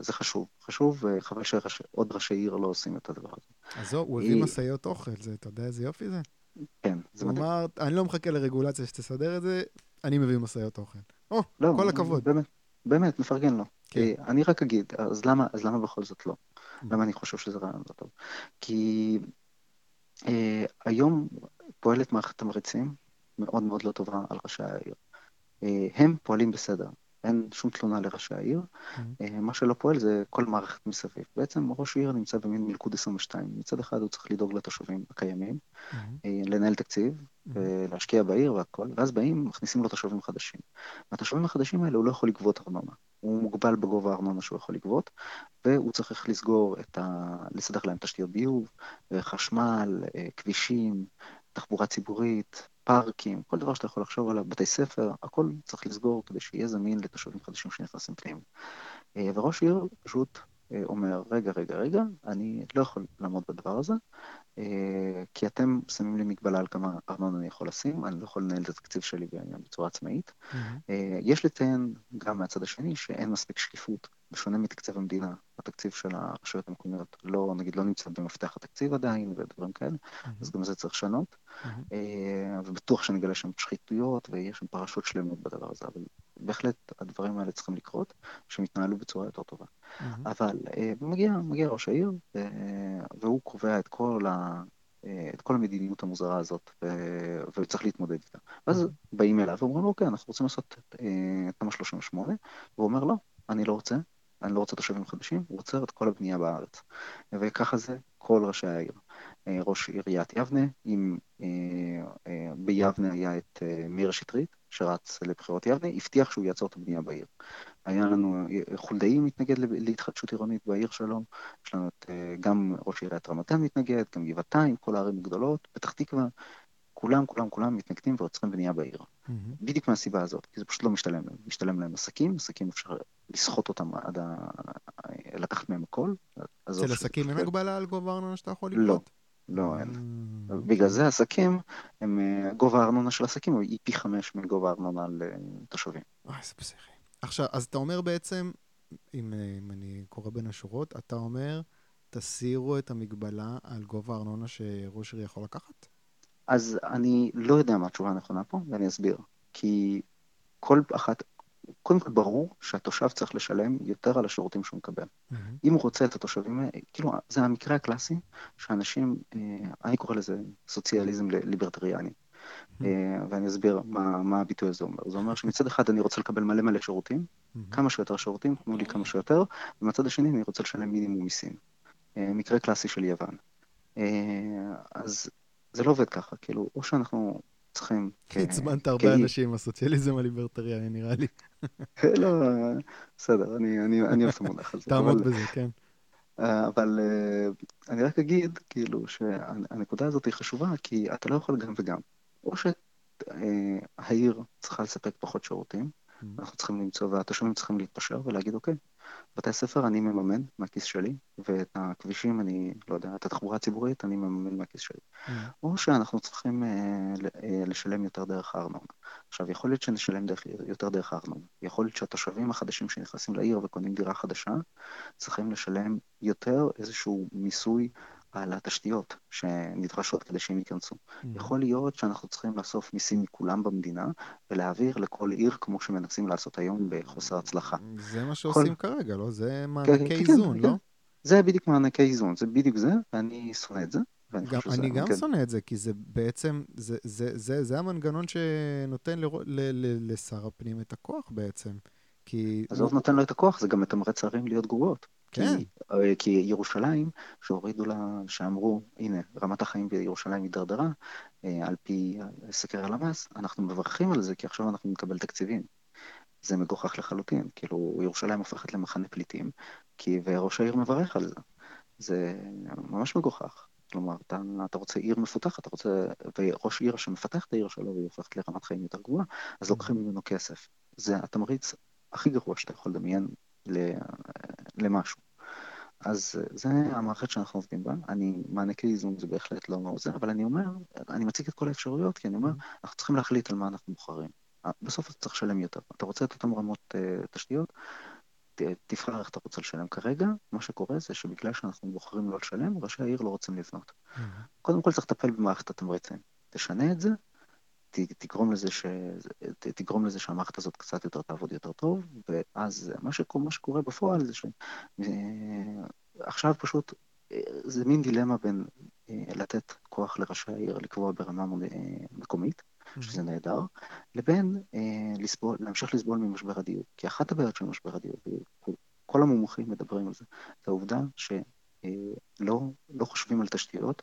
זה חשוב. חשוב, וחבל שעוד ראשי עיר לא עושים את הדבר הזה. אז הוא הביא משאיות אוכל, אתה יודע איזה יופי זה? כן, זה מדהים. הוא אמר, אני לא מחכה לרגולציה שתסדר את זה, אני מביא משאיות אוכל. או, לא, כל הכבוד. באמת, מפרגן לו. כן. אני רק אגיד, אז למה בכל זאת לא? למה אני חושב שזה רעיון לא טוב? כי אה, היום פועלת מערכת תמריצים מאוד מאוד לא טובה על ראשי העיר. אה, הם פועלים בסדר, אין שום תלונה לראשי העיר. Mm-hmm. מה שלא פועל זה כל מערכת מסביב. בעצם ראש עיר נמצא במין מלכוד 22. מצד אחד הוא צריך לדאוג לתושבים הקיימים, mm-hmm. לנהל תקציב, mm-hmm. ולהשקיע בעיר והכל, ואז באים, מכניסים לו תושבים חדשים. והתושבים החדשים האלה הוא לא יכול לגבות ארנונה. הוא מוגבל בגובה הארנונה שהוא יכול לגבות, והוא צריך לסגור את ה... לסדר להם תשתיות ביוב, חשמל, כבישים, תחבורה ציבורית, פארקים, כל דבר שאתה יכול לחשוב עליו, בתי ספר, הכל צריך לסגור כדי שיהיה זמין לתושבים חדשים שנכנסים פנימה. אה, וראש עיר פשוט אה, אומר, רגע, רגע, רגע, אני לא יכול לעמוד בדבר הזה, אה, כי אתם שמים לי מגבלה על כמה ארנונה אני יכול לשים, אני לא יכול לנהל את התקציב שלי בצורה עצמאית. Mm-hmm. יש לציין גם מהצד השני שאין מספיק שקיפות, בשונה מתקצב המדינה, התקציב של הרשויות המקומיות לא, נגיד, לא נמצא במפתח התקציב עדיין ודברים כאלה. אז גם זה צריך לשנות. ובטוח שנגלה שם שחיתויות ויש שם פרשות שלמות בדבר הזה, אבל בהחלט הדברים האלה צריכים לקרות, שהם יתנהלו בצורה יותר טובה. אבל מגיע, מגיע ראש העיר, והוא קובע את כל ה... את כל המדיניות המוזרה הזאת, וצריך להתמודד איתה. ואז באים אליו ואומרים לו, אוקיי, אנחנו רוצים לעשות את תמ"א 38, והוא אומר, לא, אני לא רוצה, אני לא רוצה תושבים חדשים, הוא עוצר את כל הבנייה בארץ. וככה זה כל ראשי העיר. אה, ראש עיריית יבנה, עם, אה, אה, ביבנה היה את מאיר שטרית, שרץ לבחירות יבנה, הבטיח שהוא יעצור את הבנייה בעיר. היה לנו, חולדאי מתנגד להתחדשות עירונית בעיר שלו, יש לנו את, גם ראש עיריית רמת גן מתנגד, גם גבעתיים, כל הערים הגדולות, פתח תקווה, כולם, כולם, כולם מתנגדים ועוצרים בנייה בעיר. Mm-hmm. בדיוק מהסיבה הזאת, כי זה פשוט לא משתלם להם. משתלם להם עסקים, עסקים אפשר לסחוט אותם עד ה... לקחת מהם הכל. אצל עסקים אין הגבלה על גובה הארנונה שאתה יכול לקנות? לא, לא אין. Mm-hmm. בגלל זה עסקים, הם, גובה הארנונה של עסקים היא פי חמש מגובה הארנונה לתושבים. אוי, זה פסיכי. עכשיו, אז אתה אומר בעצם, אם, אם אני קורא בין השורות, אתה אומר, תסירו את המגבלה על גובה הארנונה שראש עיר יכול לקחת? אז אני לא יודע מה התשובה הנכונה פה, ואני אסביר. כי כל אחת, קודם כל ברור שהתושב צריך לשלם יותר על השירותים שהוא מקבל. Mm-hmm. אם הוא רוצה את התושבים, כאילו, זה המקרה הקלאסי שאנשים, אה, אני קורא לזה סוציאליזם ליברטריאני. אה, ואני אסביר מה, מה הביטוי הזה אומר. זה אומר שמצד אחד אני רוצה לקבל מלא מלא שירותים. כמה שיותר שירותים, תנו לי כמה שיותר, ומצד השני אני רוצה לשלם מינימום מיסים. אה, מקרה קלאסי של יוון. אז זה לא עובד ככה, כאילו, או שאנחנו צריכים... עצבנת [laughs] הרבה אנשים הסוציאליזם הליברטריאני, נראה לי. [laughs] לא, בסדר, אני אוהב את המונח הזה. תעמוד בזה, כן. אה, אבל אה, אני רק אגיד, כאילו, שהנקודה הזאת היא חשובה, כי אתה לא יכול גם וגם. או שהעיר צריכה לספק פחות שירותים, mm-hmm. אנחנו צריכים למצוא, והתושבים צריכים להתפשר ולהגיד, אוקיי, בתי ספר אני מממן מהכיס שלי, ואת הכבישים אני, לא יודע, את התחבורה הציבורית אני מממן מהכיס שלי. Mm. או שאנחנו צריכים אה, אה, לשלם יותר דרך הארנונה. עכשיו, יכול להיות שנשלם דרך, יותר דרך הארנונה. יכול להיות שהתושבים החדשים שנכנסים לעיר וקונים דירה חדשה, צריכים לשלם יותר איזשהו מיסוי על התשתיות שנדרשות כדי שהם ייכנסו. Mm. יכול להיות שאנחנו צריכים לאסוף מיסים מכולם במדינה ולהעביר לכל עיר כמו שמנסים לעשות היום בחוסר הצלחה. זה מה שעושים כל... כרגע, לא? זה כן, מענקי כן, איזון, כן, לא? זה בדיוק מענקי איזון, זה בדיוק זה, ואני שונא את זה. גם, אני גם כן. שונא את זה, כי זה בעצם, זה, זה, זה, זה המנגנון שנותן ל, ל, ל, לשר הפנים את הכוח בעצם. כי... עזוב נותן לו את הכוח, זה גם מתמרץ ערים להיות גרועות. כן. כי, אה, כי ירושלים, שהורידו לה, שאמרו, הנה, רמת החיים בירושלים הידרדרה, אה, על פי סקר הלמ"ס, אנחנו מברכים על זה, כי עכשיו אנחנו נקבל תקציבים. זה מגוחך לחלוטין, כאילו, ירושלים הופכת למחנה פליטים, כי, וראש העיר מברך על זה. זה ממש מגוחך. כלומר, אתה, אתה רוצה עיר מפותחת, אתה רוצה, וראש עיר שמפתח את העיר שלו והיא הופכת לרמת חיים יותר גבוהה, אז לוקחים ממנו כסף. זה התמריץ הכי גרוע שאתה יכול לדמיין למשהו. אז זה המערכת שאנחנו עובדים בה, אני, מענקי איזון זה בהחלט לא עוזר, אבל אני אומר, אני מציג את כל האפשרויות, כי אני אומר, אנחנו צריכים להחליט על מה אנחנו בוחרים. בסוף אתה צריך לשלם יותר. אתה רוצה את אותן רמות uh, תשתיות, ת, תבחר איך אתה רוצה לשלם. כרגע, מה שקורה זה שבגלל שאנחנו בוחרים לא לשלם, ראשי העיר לא רוצים לבנות. Mm-hmm. קודם כל צריך לטפל במערכת התמריצים. תשנה את זה, תגרום לזה, ש, תגרום לזה שהמערכת הזאת קצת יותר תעבוד יותר טוב, ואז מה שקורה, מה שקורה בפועל זה שעכשיו אה, פשוט אה, זה מין דילמה בין לתת כוח לראשי העיר לקבוע ברמה מקומית, שזה נהדר, לבין אה, לסבול, להמשיך לסבול ממשבר הדיור. כי אחת הבעיות של משבר הדיור, כל המומחים מדברים על זה, זה העובדה שלא אה, לא חושבים על תשתיות,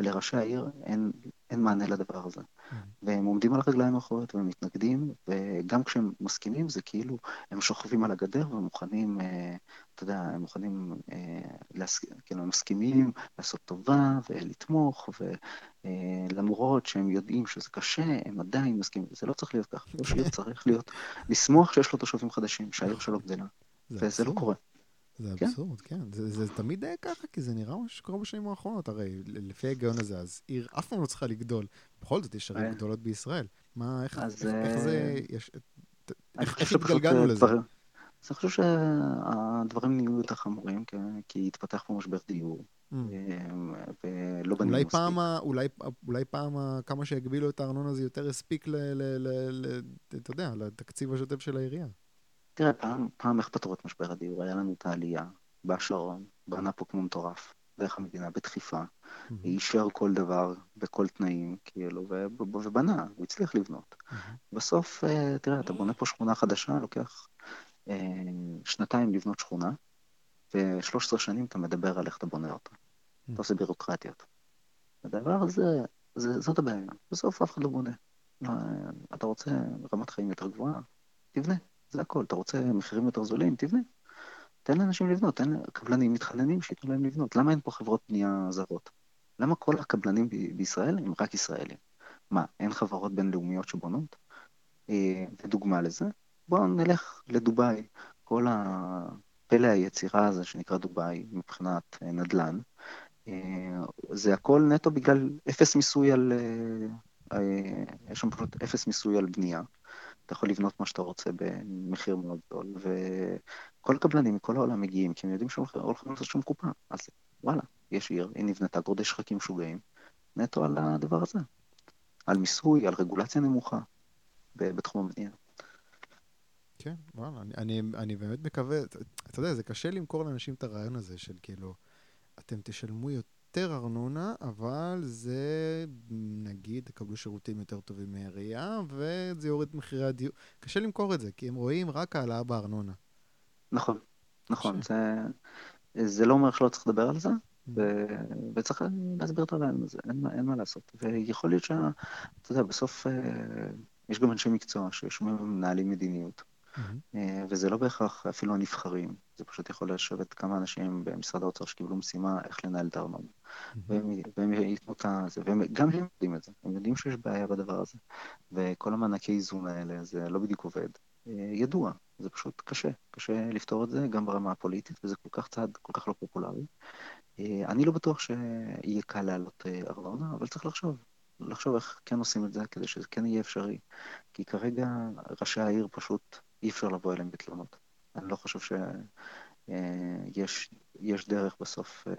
ולראשי העיר אין, אין מענה לדבר הזה. Mm. והם עומדים על הרגליים האחוריות והם מתנגדים, וגם כשהם מסכימים זה כאילו הם שוכבים על הגדר ומוכנים, אה, אתה יודע, הם מוכנים, אה. כאילו הם מסכימים לעשות טובה ולתמוך, ולמרות שהם יודעים שזה קשה, הם עדיין מסכימים. זה לא צריך להיות ככה. ראש עיר צריך להיות, [laughs] לשמוח שיש לו תושבים חדשים, שהעיר שלו גדלה. וזה לא קורה. זה כן. אבסורד, כן. כן. זה, זה תמיד היה ככה, כי זה נראה מה שקורה בשנים האחרונות. הרי לפי ההיגיון הזה, אז עיר אף פעם לא צריכה לגדול. בכל זאת, יש ערים אה. גדולות בישראל. מה, איך, אז, איך, איך זה, אה, יש, איך, איך התגלגלנו אה, לזה? אז אני חושב שהדברים נהיו יותר חמורים, כי התפתח פה משבר דיור. Mm. ולא בנים מספיק. פעם, אולי, אולי פעם כמה שהגבילו את הארנונה זה יותר הספיק, אתה יודע, לתקציב השוטף של העירייה. תראה, פעם, פעם איך פתרו את משבר הדיור? היה לנו את העלייה, בא שרון, בנה פה כמו מטורף, דרך המדינה, בדחיפה, mm-hmm. אישר כל דבר בכל תנאים, כאילו, ובנה, הוא הצליח לבנות. Mm-hmm. בסוף, אה, תראה, אתה בונה פה שכונה חדשה, לוקח אה, שנתיים לבנות שכונה, ו-13 שנים אתה מדבר על איך אתה בונה אותה. Mm-hmm. אתה עושה בירוקרטיות. הדבר הזה, זה, זאת הבעיה. בסוף אף אחד לא בונה. לא, אתה רוצה רמת חיים יותר גבוהה? תבנה. זה הכל. אתה רוצה מחירים יותר זולים? תבנה. תן לאנשים לבנות, תן קבלנים מתחננים שייתנו להם לבנות. למה אין פה חברות בנייה זרות? למה כל הקבלנים ב- בישראל הם רק ישראלים? מה, אין חברות בינלאומיות שבונות? אה, ודוגמה לזה, בואו נלך לדובאי. כל הפלא היצירה הזה שנקרא דובאי מבחינת אה, נדל"ן, אה, זה הכל נטו בגלל אפס מיסוי על... יש שם פשוט אפס מיסוי על בנייה. אתה יכול לבנות מה שאתה רוצה במחיר מאוד גדול, וכל הקבלנים מכל העולם מגיעים, כי הם יודעים שהם הולכים לעשות שום קופה. אז וואלה, יש עיר, היא נבנתה גורדי שחקים משוגעים, נטו על הדבר הזה. על מיסוי, על רגולציה נמוכה בתחום הבנייה. כן, וואלה, אני, אני, אני באמת מקווה, אתה יודע, זה קשה למכור לאנשים את הרעיון הזה של כאילו, אתם תשלמו יותר. יותר ארנונה, אבל זה, נגיד, תקבלו שירותים יותר טובים מהעירייה, וזה יוריד את מחירי הדיור. קשה למכור את זה, כי הם רואים רק העלאה בארנונה. נכון, נכון. זה, זה לא אומר שלא צריך לדבר על זה, mm. ו... וצריך להסביר את הרעיון הזה, אין, אין מה לעשות. ויכול להיות שאתה יודע, בסוף אה, יש גם אנשי מקצוע שיושבים ומנהלים מדיניות. Mm-hmm. וזה לא בהכרח אפילו הנבחרים, זה פשוט יכול לשבת כמה אנשים במשרד האוצר שקיבלו משימה איך לנהל את הארנונה. Mm-hmm. והם, והם ייתנו את זה, וגם הם יודעים את זה, הם יודעים שיש בעיה בדבר הזה. וכל המענקי איזון האלה, זה לא בדיוק עובד. אה, ידוע, זה פשוט קשה, קשה לפתור את זה גם ברמה הפוליטית, וזה כל כך צעד כל כך לא פופולרי. אה, אני לא בטוח שיהיה קל להעלות ארנונה, אבל צריך לחשוב. לחשוב איך כן עושים את זה כדי שזה כן יהיה אפשרי. כי כרגע ראשי העיר פשוט אי אפשר לבוא אליהם בתלונות. אני לא חושב שיש יש דרך בסוף אה,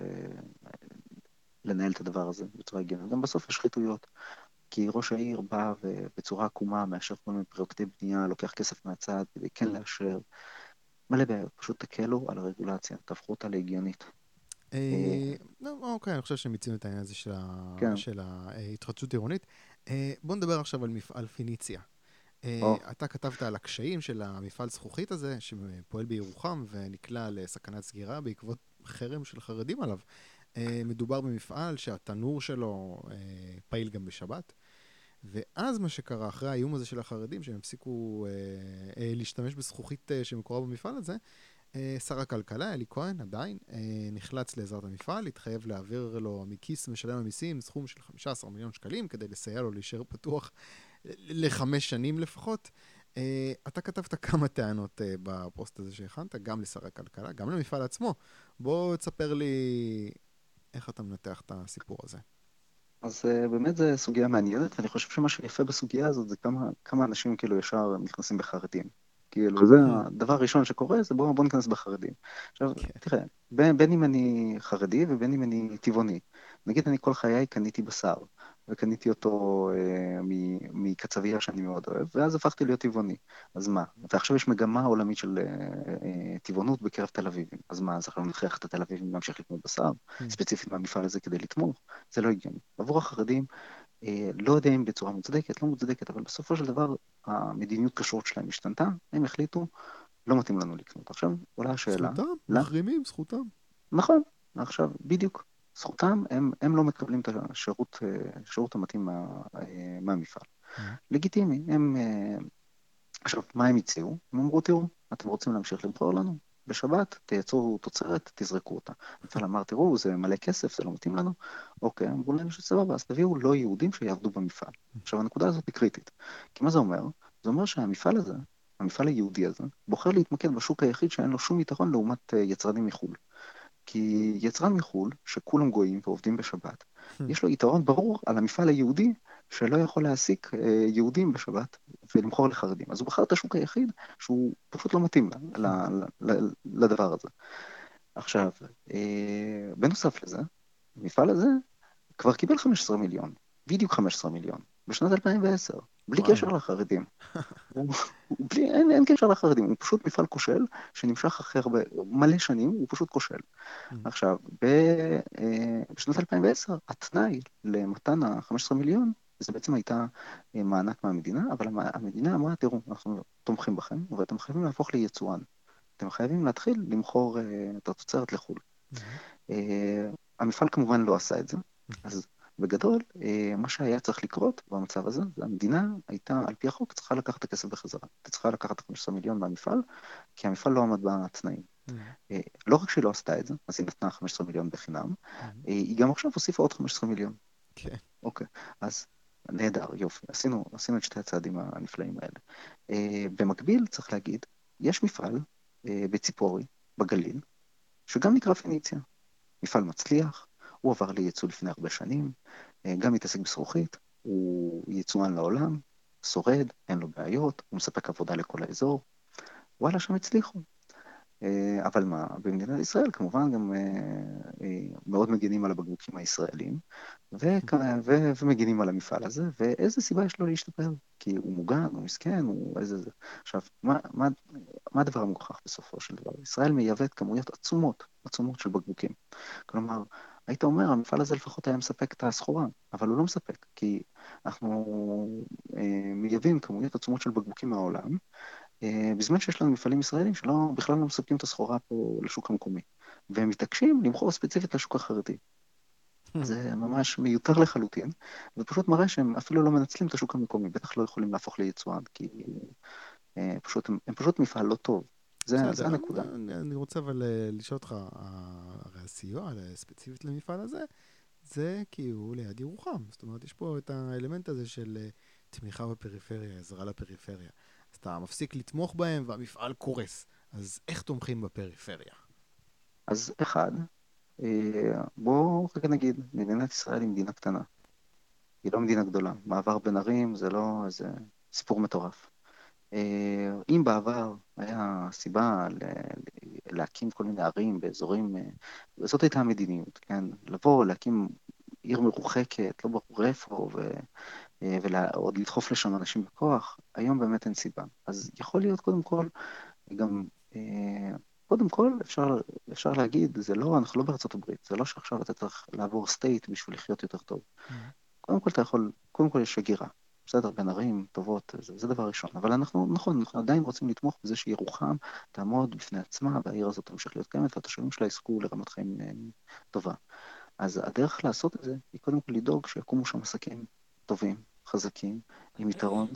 לנהל את הדבר הזה בצורה הגיונית. גם בסוף יש שחיתויות. כי ראש העיר בא ובצורה עקומה מאשר כל מיני פרויקטי בנייה, לוקח כסף מהצד כדי כן לאשר. מלא בעיות, פשוט תקלו על הרגולציה, תהפכו אותה להגיונית. אה, אה, לא, אוקיי, אני חושב שמיצינו את העניין הזה של ההתחדשות כן. עירונית. בואו נדבר עכשיו על מפעל פיניציה. אה, אתה כתבת על הקשיים של המפעל זכוכית הזה, שפועל בירוחם ונקלע לסכנת סגירה בעקבות חרם של חרדים עליו. אה, מדובר במפעל שהתנור שלו אה, פעיל גם בשבת. ואז מה שקרה, אחרי האיום הזה של החרדים, שהם הפסיקו אה, אה, להשתמש בזכוכית אה, שמקורה במפעל הזה, אה, שר הכלכלה, אלי כהן, עדיין, אה, נחלץ לעזרת המפעל, התחייב להעביר לו מכיס משלם המיסים סכום של 15 מיליון שקלים כדי לסייע לו להישאר פתוח לחמש שנים לפחות. אה, אתה כתבת כמה טענות אה, בפוסט הזה שהכנת, גם לשר הכלכלה, גם למפעל עצמו. בוא תספר לי איך אתה מנתח את הסיפור הזה. אז uh, באמת זו סוגיה מעניינת, ואני חושב שמה שיפה בסוגיה הזאת זה כמה, כמה אנשים כאילו ישר נכנסים בחרדים. כאילו, זה כן. הדבר הראשון שקורה, זה בואו בוא ניכנס בחרדים. עכשיו, okay. כן. תראה, בין, בין אם אני חרדי ובין אם אני טבעוני. נגיד אני כל חיי קניתי בשר, וקניתי אותו אה, מקצבייה שאני מאוד אוהב, ואז הפכתי להיות טבעוני. אז מה? ועכשיו יש מגמה עולמית של אה, אה, טבעונות בקרב תל אביבים. אז מה, אז אנחנו נכריח את התל אביבים להמשיך לקנות בשר, mm. ספציפית מהמפעל הזה כדי לתמוך? זה לא הגיוני. עבור החרדים, אה, לא יודע אם בצורה מוצדקת, לא מוצדקת, אבל בסופו של דבר המדיניות כשרות שלהם השתנתה, הם החליטו, לא מתאים לנו לקנות. עכשיו עולה השאלה... זכותם, מחרימים, זכותם. נכון, עכשיו, בדיוק. זכותם, הם, הם לא מקבלים את השירות, אה, השירות המתאים מה, אה, מהמפעל. Mm-hmm. לגיטימי, הם... עכשיו, מה הם הציעו? הם אמרו, תראו, אתם רוצים להמשיך למכור לנו? בשבת תייצרו תוצרת, תזרקו אותה. המפעל אמר, תראו, זה מלא כסף, זה לא מתאים לנו. אוקיי, אמרו להם שסבבה, אז תביאו לא יהודים שיעבדו במפעל. עכשיו, הנקודה הזאת היא קריטית. כי מה זה אומר? זה אומר שהמפעל הזה, המפעל היהודי הזה, בוחר להתמקד בשוק היחיד שאין לו שום יתרון לעומת אה, יצרנים מחו"ל. כי יצרן מחו"ל, שכולם גויים ועובדים בשבת, hmm. יש לו יתרון ברור על המפעל היהודי שלא יכול להעסיק אה, יהודים בשבת ולמכור לחרדים. אז הוא בחר את השוק היחיד שהוא פשוט לא מתאים לדבר הזה. עכשיו, אה, בנוסף לזה, המפעל הזה כבר קיבל 15 מיליון, בדיוק 15 מיליון, בשנת 2010. בלי וואי. קשר לחרדים. [laughs] בלי, אין, אין קשר לחרדים, הוא פשוט מפעל כושל, שנמשך אחרי הרבה, מלא שנים, הוא פשוט כושל. Mm. עכשיו, ב, אה, בשנת 2010, התנאי למתן ה-15 מיליון, זה בעצם הייתה אה, מענק מהמדינה, אבל המדינה אמרה, תראו, אנחנו תומכים בכם, ואתם חייבים להפוך ליצואן. אתם חייבים להתחיל למכור uh, את התוצרת לחו"ל. Mm-hmm. המפעל כמובן לא עשה את זה, mm-hmm. אז בגדול, אה, מה שהיה צריך לקרות במצב הזה, זה המדינה הייתה, על פי החוק, צריכה לקחת את הכסף בחזרה. היא צריכה לקחת 15 מיליון מהמפעל, כי המפעל לא עמד בתנאים. Mm-hmm. לא רק שהיא לא עשתה את זה, אז היא נתנה 15 מיליון בחינם, mm-hmm. היא גם עכשיו הוסיפה עוד 15 מיליון. כן. אוקיי, אז נהדר, יופי, עשינו, עשינו את שתי הצעדים הנפלאים האלה. במקביל, צריך להגיד, יש מפעל בציפורי, בגליל, שגם נקרא פניציה. מפעל מצליח, הוא עבר לייצוא לפני הרבה שנים, אה, גם מתעסק בזכוכית, הוא יצואן לעולם, שורד, אין לו בעיות, הוא מספק עבודה לכל האזור. וואלה, שם הצליחו. אה, אבל מה, במדינת ישראל כמובן גם אה, מאוד מגינים על הבקבוקים הישראלים, ו- ו- ומגינים על המפעל הזה, ואיזה סיבה יש לו להשתפר? כי הוא מוגן, הוא מסכן, הוא איזה... זה. עכשיו, מה, מה, מה הדבר המוכח בסופו של דבר? ישראל מייבאת כמויות עצומות, עצומות של בקבוקים. כלומר, היית אומר, המפעל הזה לפחות היה מספק את הסחורה, אבל הוא לא מספק, כי אנחנו אה, מייבאים כמויות עצומות של בקבוקים מהעולם, אה, בזמן שיש לנו מפעלים ישראלים שלא, בכלל לא מספקים את הסחורה פה לשוק המקומי, והם מתעקשים למכור ספציפית לשוק החרדי. Hmm. זה ממש מיותר לחלוטין, ופשוט מראה שהם אפילו לא מנצלים את השוק המקומי, בטח לא יכולים להפוך ליצואן, כי אה, פשוט, הם, הם פשוט מפעל לא טוב. זה, זה הנקודה. אני, אני רוצה אבל אה, לשאול אותך, הרי הסיוע ספציפית למפעל הזה, זה כי הוא ליד ירוחם. זאת אומרת, יש פה את האלמנט הזה של אה, תמיכה בפריפריה, עזרה לפריפריה. אז אתה מפסיק לתמוך בהם והמפעל קורס. אז איך תומכים בפריפריה? אז אחד, אה, בואו רגע נגיד, מדינת ישראל היא מדינה קטנה. היא לא מדינה גדולה. מעבר בין ערים זה לא איזה סיפור מטורף. אה, אם בעבר היה סיבה להקים כל מיני ערים באזורים, אה, זאת הייתה המדיניות, כן? לבוא, להקים עיר מרוחקת, לא ברור איפה, ו... אה, ועוד לדחוף לשם אנשים בכוח, היום באמת אין סיבה. אז יכול להיות קודם כל, גם, קודם כל אפשר, אפשר להגיד, זה לא, אנחנו לא בארצות הברית, זה לא שעכשיו אתה צריך לעבור סטייט בשביל לחיות יותר טוב. Mm-hmm. קודם כל אתה יכול, קודם כל יש הגירה. בסדר, בין ערים טובות, זה, זה דבר ראשון. אבל אנחנו, נכון, אנחנו עדיין רוצים לתמוך בזה שירוחם תעמוד בפני עצמה, והעיר הזאת תמשיך להיות קיימת, והתושבים שלה יזכו לרמת חיים אה, טובה. אז הדרך לעשות את זה היא קודם כל לדאוג שיקומו שם עסקים טובים, חזקים, עם יתרון,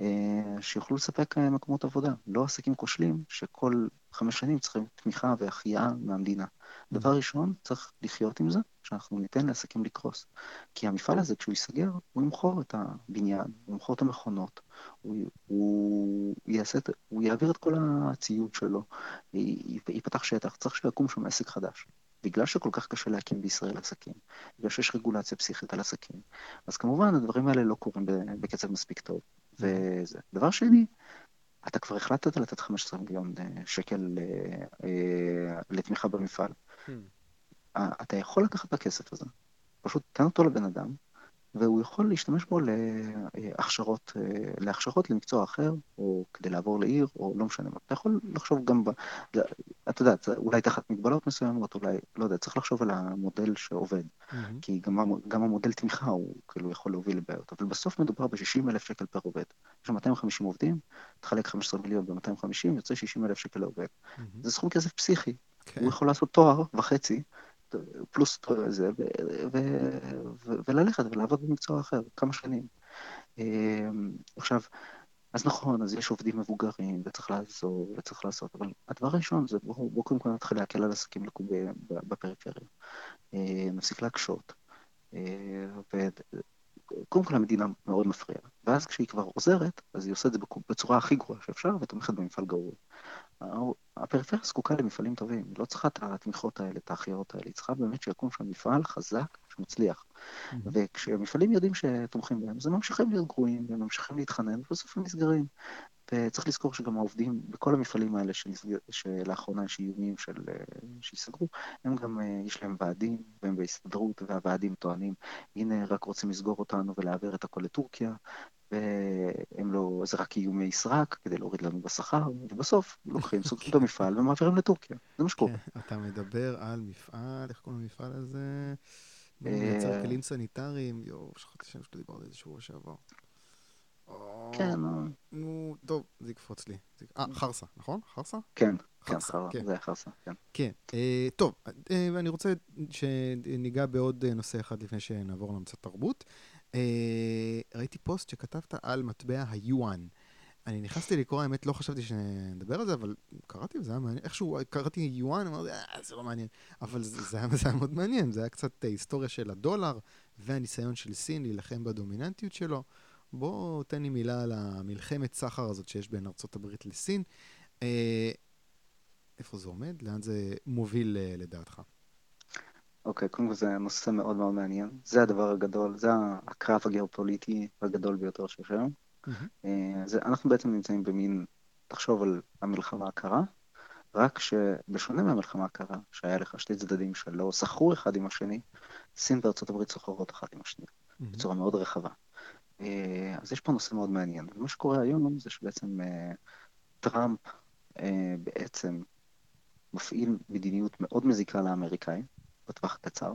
אה, שיוכלו לספק אה, מקומות עבודה. לא עסקים כושלים, שכל חמש שנים צריכים תמיכה והחייאה מהמדינה. דבר ראשון, צריך לחיות עם זה, שאנחנו ניתן לעסקים לקרוס. כי המפעל הזה, כשהוא ייסגר, הוא ימכור את הבניין, הוא ימכור את המכונות, הוא, הוא, יעשה, הוא יעביר את כל הציוד שלו, ייפתח שטח, צריך שיקום שם עסק חדש. בגלל שכל כך קשה להקים בישראל עסקים, בגלל שיש רגולציה פסיכית על עסקים, אז כמובן הדברים האלה לא קורים בקצב מספיק טוב. וזה. דבר שני, אתה כבר החלטת לתת 15 מיליון אה, שקל אה, אה, לתמיכה במפעל. Hmm. אתה יכול לקחת את הכסף הזה, פשוט תן אותו לבן אדם, והוא יכול להשתמש בו להכשרות, להכשרות למקצוע אחר, או כדי לעבור לעיר, או לא משנה מה. אתה יכול לחשוב גם, ב... אתה יודע, אולי תחת מגבלות מסוימות, אולי, לא יודע, צריך לחשוב על המודל שעובד. Mm-hmm. כי גם, גם המודל תמיכה הוא כאילו יכול להוביל לבעיות, אבל בסוף מדובר ב-60 אלף שקל פר עובד. יש שם 250 עובדים, תחלק 15 מיליון ב-250, יוצא 60 אלף שקל לעובד. Mm-hmm. זה סכום כסף פסיכי. Okay. כן. הוא יכול לעשות תואר וחצי, פלוס זה, וללכת ולעבוד במקצוע אחר כמה שנים. אמ, עכשיו, אז נכון, אז יש עובדים מבוגרים, וצריך לעזור, וצריך לעשות, אבל הדבר הראשון זה בואו בוא קודם כל נתחיל להקל על עסקים בפריפריה. אה, נפסיק להקשות. אה, וקודם כל המדינה מאוד מפריעה, ואז כשהיא כבר עוזרת, אז היא עושה את זה בצורה הכי גרועה שאפשר, ותומכת במפעל גרוע. הפריפריה זקוקה למפעלים טובים, היא לא צריכה את התמיכות האלה, את האחיות האלה, היא צריכה באמת שיקום שם מפעל חזק שמצליח. Mm-hmm. וכשמפעלים יודעים שתומכים בהם, אז הם ממשיכים להיות גרועים, והם ממשיכים להתחנן, ובסוף הם נסגרים. וצריך לזכור שגם העובדים בכל המפעלים האלה שנסגר, שלאחרונה יש איומים של, שיסגרו, הם גם, יש להם ועדים, והם בהסתדרות, והוועדים טוענים, הנה רק רוצים לסגור אותנו ולהעביר את הכל לטורקיה, והם לא, זה רק איומי סרק כדי להוריד לנו בשכר, ובסוף לוקחים, [laughs] סוגרים את המפעל ומעבירים לטורקיה, זה מה שקורה. כן, אתה מדבר על מפעל, איך קוראים למפעל הזה? מייצר אה, כלים סניטריים, יואו, שכחתי שם שאתה דיברת על זה שבוע שעבר. כן. נו, טוב, זה יקפוץ לי. אה, חרסה, נכון? חרסה? כן, כן, כן. זה היה חרסה, כן. כן, אה, טוב, אני רוצה שניגע בעוד נושא אחד לפני שנעבור למצע תרבות. אה, ראיתי פוסט שכתבת על מטבע היואן. אני נכנסתי לקרוא, האמת לא חשבתי שנדבר על זה, אבל קראתי וזה היה מעניין. איכשהו קראתי יואן, אמרתי, אה, זה לא מעניין. אבל זה, זה, היה, זה היה מאוד מעניין, זה היה קצת היסטוריה של הדולר והניסיון של סין להילחם בדומיננטיות שלו. בוא תן לי מילה על המלחמת סחר הזאת שיש בין הברית לסין. אה, איפה זה עומד? לאן זה מוביל אה, לדעתך? אוקיי, קודם כל זה נושא מאוד מאוד מעניין. זה הדבר הגדול, זה הקרב הגיאופוליטי הגדול ביותר שיש היום. Mm-hmm. זה, אנחנו בעצם נמצאים במין, תחשוב על המלחמה הקרה, רק שבשונה מהמלחמה הקרה, שהיה לך שתי צדדים שלא סחרו אחד עם השני, סין וארצות הברית סוחרות אחת עם השני, mm-hmm. בצורה מאוד רחבה. אה, אז יש פה נושא מאוד מעניין. ומה שקורה היום זה שבעצם אה, טראמפ בעצם מפעיל מדיניות מאוד מזיקה לאמריקאים, בטווח הקצר,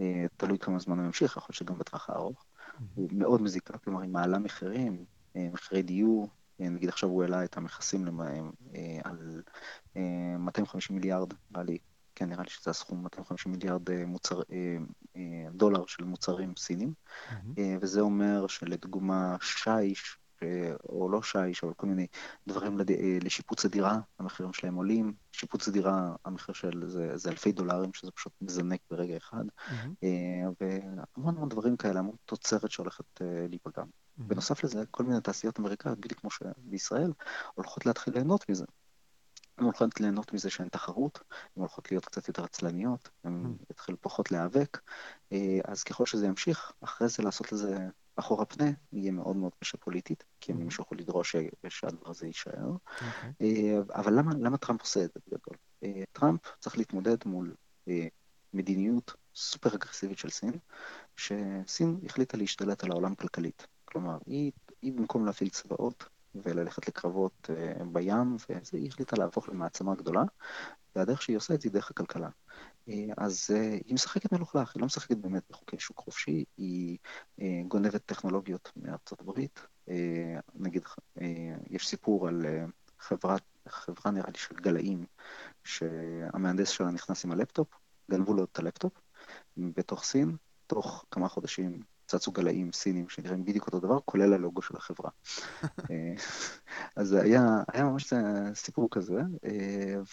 אה, תלוי כמה זמן הוא ימשיך, יכול להיות שגם בטווח הארוך. הוא מאוד מזיקה, כלומר היא מעלה מחירים, אה, מחירי דיור, אה, נגיד עכשיו הוא העלה את המכסים על 250 מיליארד, נראה לי, כן, נראה לי שזה הסכום, 250 מיליארד מוצר, דולר של מוצרים סינים, וזה אומר שלדוגמה שיש, או לא שיש, אבל כל מיני דברים לד... אה, לשיפוץ הדירה, המחירים שלהם עולים. שיפוץ הדירה, המחיר של זה, זה אלפי דולרים, שזה פשוט מזנק ברגע אחד. Mm-hmm. והמון המון דברים כאלה, המון תוצרת שהולכת אה, להיפגע. Mm-hmm. בנוסף לזה, כל מיני תעשיות אמריקאיות, בדיוק כמו שבישראל, הולכות להתחיל ליהנות מזה. הן הולכות ליהנות מזה שאין תחרות, הן הולכות להיות קצת יותר עצלניות, הן mm. יתחילו פחות להיאבק, אז ככל שזה ימשיך, אחרי זה לעשות לזה אחורה פנה, יהיה מאוד מאוד קשה פוליטית, כי הם ימשיכו לדרוש שהדבר הזה יישאר. אוקיי. אה, אבל למה, למה טראמפ עושה את זה בגדול? אה, טראמפ צריך להתמודד מול אה, מדיניות סופר אגרסיבית של סין, שסין החליטה להשתלט על העולם כלכלית. כלומר, היא, היא במקום להפעיל צבאות וללכת לקרבות בים, וזה, היא החליטה להפוך למעצמה גדולה, והדרך שהיא עושה את זה היא דרך הכלכלה. אה, אז אה, היא משחקת מלוכלך, היא לא משחקת באמת בחוקי שוק חופשי, היא אה, גונבת טכנולוגיות מארצות הברית. נגיד, יש סיפור על חברה, חברה נראה לי של גלאים, שהמהנדס שלה נכנס עם הלפטופ, גנבו לו את הלפטופ בתוך סין, תוך כמה חודשים צצו גלאים סינים שנראים בדיוק אותו דבר, כולל הלוגו של החברה. [laughs] אז היה, היה ממש סיפור כזה,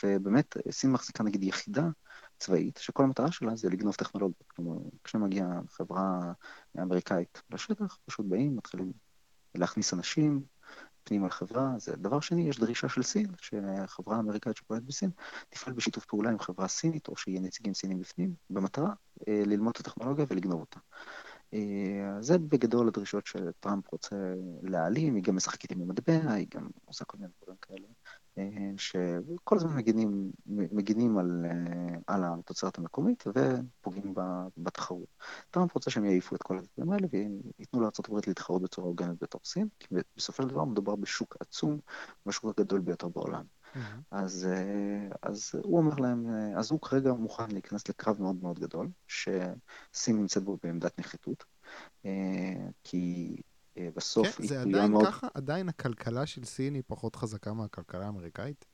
ובאמת, סין מחזיקה נגיד יחידה צבאית, שכל המטרה שלה זה לגנוב טכנולוגיות. כלומר, כשמגיעה חברה אמריקאית לשטח, פשוט באים, מתחילים להכניס אנשים פנימה לחברה. זה דבר שני, יש דרישה של סין, שחברה אמריקאית שפועלת בסין תפעל בשיתוף פעולה עם חברה סינית, או שיהיה נציגים סינים בפנים, במטרה אה, ללמוד את הטכנולוגיה ולגנוב אותה. אה, זה בגדול הדרישות שטראמפ רוצה להעלים, היא גם משחקת עם המטבע, היא גם עושה כל מיני דברים כאלה. אה, שכל הזמן מגינים, מגינים על, אה, על התוצרת המקומית ופוגעים בתחרות. טראמפ רוצה שהם יעיפו את כל הדברים האלה וייתנו לארה"ב להתחרות בצורה הוגנת בתור סין, כי בסופו של דבר מדובר בשוק עצום, בשוק הגדול ביותר בעולם. Mm-hmm. אז, אה, אז הוא אומר להם, אז הוא כרגע מוכן להיכנס לקרב מאוד מאוד גדול, שסין נמצאת בו בעמדת נחיתות, כי אה, בסוף כן, זה עדיין מאוד... ככה? עדיין הכלכלה של סין היא פחות חזקה מהכלכלה האמריקאית?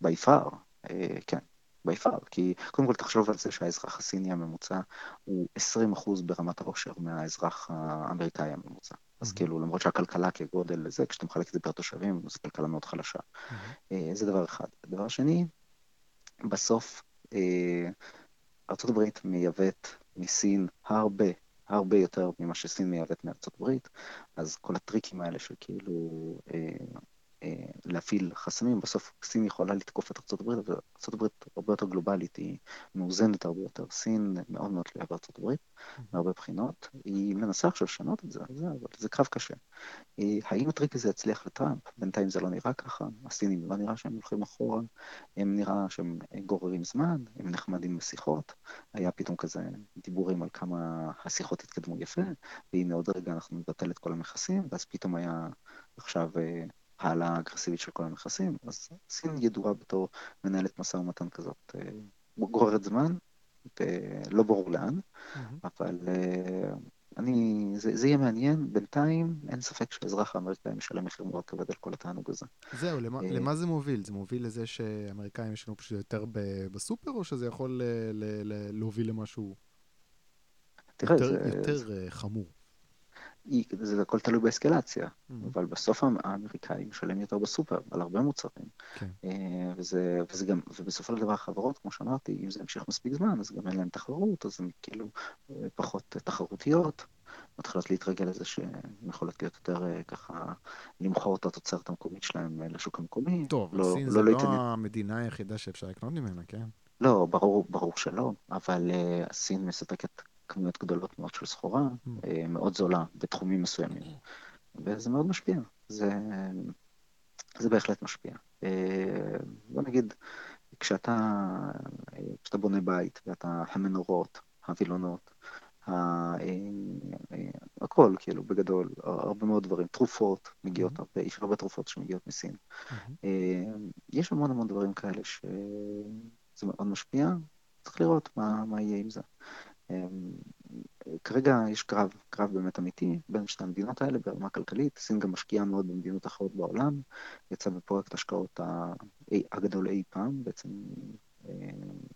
ביפר, אה, כן, ביפר. כי קודם כל תחשוב על זה שהאזרח הסיני הממוצע הוא 20% ברמת העושר מהאזרח האמריקאי הממוצע. אז כאילו, למרות שהכלכלה כגודל לזה, כשאתה מחלק את זה פר תושבים, זו כלכלה מאוד חלשה. אה, זה דבר אחד. דבר שני, בסוף ארה"ב מייבאת מסין הרבה הרבה יותר ממה שסין מייבאת מארצות הברית, אז כל הטריקים האלה של כאילו אה, אה, להפעיל חסמים, בסוף סין יכולה לתקוף את הברית, אבל הברית הרבה יותר גלובלית, היא מאוזנת הרבה יותר. סין מאוד מאוד תלויה הברית, mm-hmm. מהרבה בחינות. היא מנסה עכשיו לשנות את זה, זה אבל זה קרב קשה. אה, האם הטריק הזה יצליח לטראמפ? בינתיים זה לא נראה ככה, הסינים לא נראה שהם הולכים אחורה, הם נראה שהם גוררים זמן, הם נחמדים בשיחות. היה פתאום כזה דיבורים על כמה השיחות התקדמו יפה, והנה עוד רגע אנחנו נבטל את כל המכסים, ואז פתאום היה עכשיו... אה, העלאה אגרסיבית של כל המכסים, אז סין ידועה בתור מנהלת משא ומתן כזאת, אה, גוררת זמן, לא ברור לאן, mm-hmm. אבל אה, אני, זה, זה יהיה מעניין, בינתיים אין ספק שהאזרח האמריקאי משלם מחיר מאוד כבד על כל התענוג הזה. זהו, למה, אה, למה זה מוביל? זה מוביל לזה שאמריקאים ישנו פשוט יותר בסופר, או שזה יכול ל, ל, ל, להוביל למשהו תראה, יותר, זה, יותר זה... חמור? זה הכל תלוי באסקלציה, mm-hmm. אבל בסוף האמריקאי משלם יותר בסופר על הרבה מוצרים. כן. אה, וזה, וזה גם, ובסופו של דבר החברות, כמו שאמרתי, אם זה ימשיך מספיק זמן, אז גם אין להן תחרות, אז הן כאילו אה, פחות תחרותיות, מתחילות להתרגל לזה שהן יכולות להיות יותר אה, ככה, למכור את התוצרת המקומית שלהן לשוק המקומי. טוב, לא, סין לא זה לא, לא המדינה היחידה שאפשר לקנות ממנה, כן? לא, ברור, ברור שלא, אבל uh, סין מספקת כמויות גדולות מאוד של סחורה, mm. אה, מאוד זולה בתחומים מסוימים, וזה מאוד משפיע, זה, זה בהחלט משפיע. אה, בוא נגיד, כשאתה, כשאתה בונה בית ואתה המנורות, הווילונות, אה, הכל, כאילו, בגדול, הרבה מאוד דברים, תרופות מגיעות mm-hmm. הרבה, יש הרבה תרופות שמגיעות מסין. Mm-hmm. יש המון המון דברים כאלה שזה מאוד משפיע, צריך לראות מה, מה יהיה עם זה. אמ, כרגע יש קרב, קרב באמת אמיתי בין שתי המדינות האלה ברמה כלכלית. סין גם משקיעה מאוד במדינות אחרות בעולם, יצא בפרויקט השקעות הגדול אי פעם, בעצם אמ,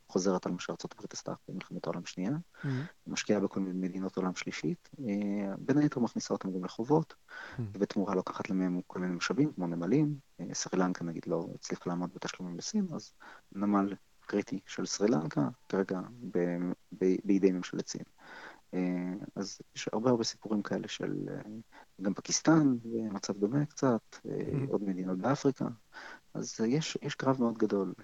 חוזרת על מה שארצות הברית עשתה במלחמת העולם השנייה, mm-hmm. משקיעה בכל מיני מדינות עולם שלישית, אה, בין היתר מכניסה אותם גם לחובות, mm-hmm. ובתמורה לוקחת להם כל מיני משאבים, כמו נמלים, אה, סרילנקה נגיד לא הצליחה לעמוד בתשלומים בסין, אז נמל קריטי של סרי לנקה, כרגע ב, ב, בידי ממשלת סין. אה, אז יש הרבה הרבה סיפורים כאלה של אה, גם פקיסטן, מצב דומה קצת, אה, mm-hmm. עוד מדינות באפריקה. אז יש, יש קרב מאוד גדול,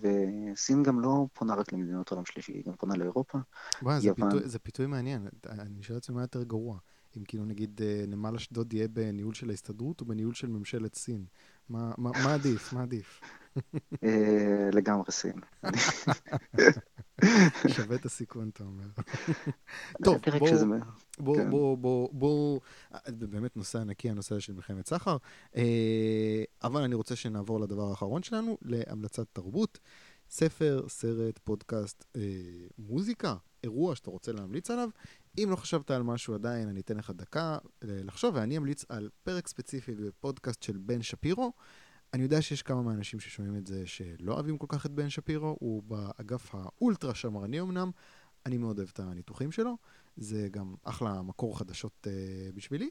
וסין גם לא פונה רק למדינות עולם שלישי, היא גם פונה לאירופה. וואי, זה, פיתוי, זה פיתוי מעניין, אני שואל לעצמי מה יותר גרוע. אם כאילו נגיד נמל אשדוד יהיה בניהול של ההסתדרות או בניהול של ממשלת סין. מה, מה, מה עדיף? מה עדיף? אה, לגמרי סין. [laughs] שווה את הסיכון, אתה אומר. טוב, בואו, כן. בואו, בואו, בואו, זה באמת נושא ענקי, הנושא של מלחמת סחר, אה, אבל אני רוצה שנעבור לדבר האחרון שלנו, להמלצת תרבות. ספר, סרט, פודקאסט, אה, מוזיקה, אירוע שאתה רוצה להמליץ עליו. אם לא חשבת על משהו עדיין, אני אתן לך דקה לחשוב, ואני אמליץ על פרק ספציפי בפודקאסט של בן שפירו. אני יודע שיש כמה מהאנשים ששומעים את זה שלא אוהבים כל כך את בן שפירו, הוא באגף האולטרה שמרני אמנם, אני מאוד אוהב את הניתוחים שלו, זה גם אחלה מקור חדשות uh, בשבילי.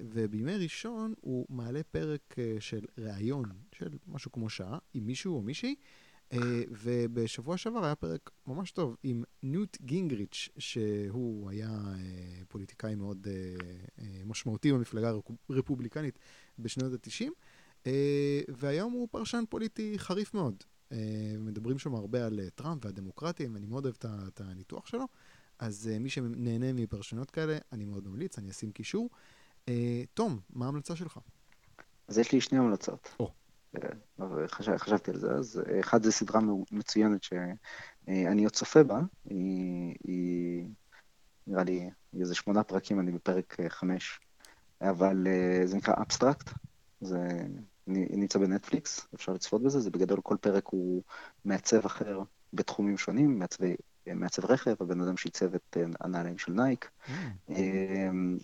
ובימי ראשון הוא מעלה פרק של ראיון של משהו כמו שעה עם מישהו או מישהי. Uh, ובשבוע שעבר היה פרק ממש טוב עם ניוט גינגריץ', שהוא היה uh, פוליטיקאי מאוד uh, uh, משמעותי במפלגה הרפובליקנית בשנות ה-90, uh, והיום הוא פרשן פוליטי חריף מאוד. אה, מדברים שם הרבה על אה, טראמפ והדמוקרטים, אני מאוד אוהב את הניתוח שלו, אז מי שנהנה מפרשנויות כאלה, אני מאוד ממליץ, אני אשים קישור. תום, מה ההמלצה שלך? אז יש לי שני המלצות. Oh. חשב, חשבתי על זה, אז אחד זה סדרה מצוינת שאני עוד צופה בה, היא, היא נראה לי איזה שמונה פרקים, אני בפרק חמש, אבל אה, זה נקרא Abstract, זה נמצא בנטפליקס, אפשר לצפות בזה, זה בגדול כל פרק הוא מעצב אחר בתחומים שונים, מעצב, מעצב רכב, הבן אדם שעיצב את אה, הנעליים של נייק. Mm. אמ,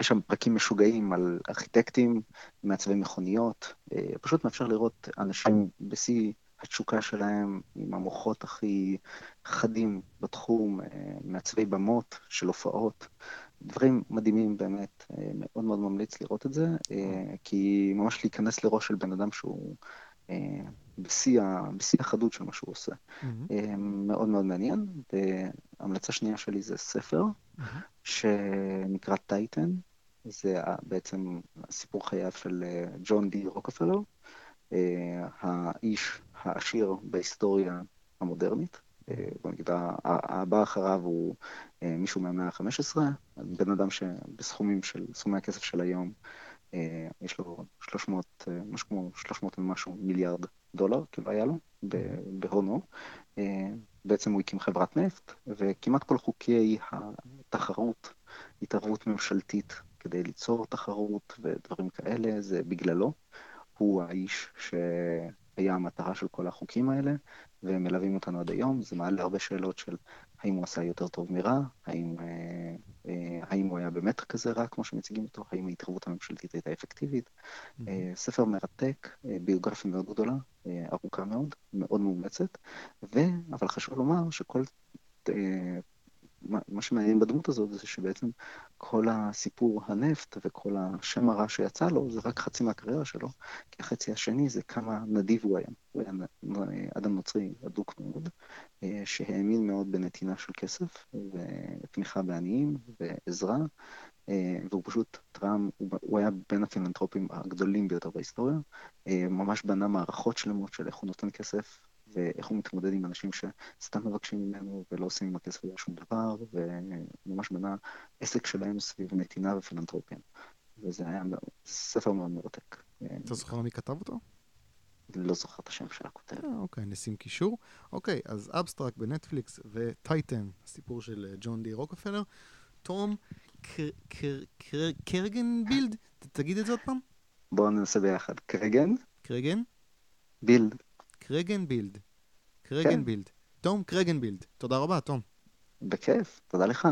יש שם פרקים משוגעים על ארכיטקטים, מעצבי מכוניות, אה, פשוט מאפשר לראות אנשים בשיא התשוקה שלהם, עם המוחות הכי חדים בתחום, אה, מעצבי במות של הופעות, דברים מדהימים באמת, אה, מאוד מאוד ממליץ לראות את זה, כי ממש להיכנס לראש של בן אדם שהוא בשיא, החדות של מה שהוא עושה. Mm-hmm. מאוד מאוד מעניין. והמלצה שנייה שלי זה ספר, mm-hmm. שנקרא טייטן. זה בעצם סיפור חייו של אה, ג'ון די רוקפלו, אה, האיש העשיר בהיסטוריה המודרנית. אה, בוא נגיד, הבא אחריו הוא מישהו מהמאה ה-15, בן אדם שבסכומים של, סכומי הכסף של היום, יש לו 300, משהו כמו 300 ומשהו מיליארד דולר, כאילו היה לו, בהונו. בעצם הוא הקים חברת נפט, וכמעט כל חוקי התחרות, התערבות ממשלתית כדי ליצור תחרות ודברים כאלה, זה בגללו. הוא האיש שהיה המטרה של כל החוקים האלה, והם מלווים אותנו עד היום. זה מעלה הרבה שאלות של האם הוא עשה יותר טוב מרע, האם, אה, אה, האם הוא היה באמת כזה רע כמו שמציגים אותו, האם ההתערבות הממשלתית הייתה אפקטיבית. Mm-hmm. ספר מרתק, ביוגרפיה מאוד גדולה, ארוכה מאוד, מאוד מאומצת, ו... אבל חשוב לומר שכל מה שמעניין בדמות הזאת זה שבעצם כל הסיפור הנפט וכל השם הרע שיצא לו זה רק חצי מהקריירה שלו, כי החצי השני זה כמה נדיב הוא היה. הוא היה אדם נוצרי אדוק מאוד, אה, שהאמין מאוד בנתינה של כסף ותמיכה בעניים ועזרה, אה, והוא פשוט תרם, הוא היה בין הפילנטרופים הגדולים ביותר בהיסטוריה, אה, ממש בנה מערכות שלמות של איך הוא נותן כסף ואיך הוא מתמודד עם אנשים שסתם מבקשים ממנו ולא עושים עם הכסף הזה שום דבר, וממש בנה עסק שלהם סביב נתינה ופילנטרופיה. וזה היה ספר מאוד מרתק. אתה זוכר מי כתב אותו? לא זוכר את השם של הכותב. אה, אוקיי, נשים קישור. אוקיי, אז Abstract בנטפליקס ו Titan, הסיפור של אה, ג'ון די רוקפלר. תום קרגנבילד, תגיד את זה עוד פעם. בואו ננסה ביחד. קרגן? קרגן? בילד. קרגנבילד. קרגנבילד. תום קרגנבילד. תודה רבה, תום. בכיף, תודה לך.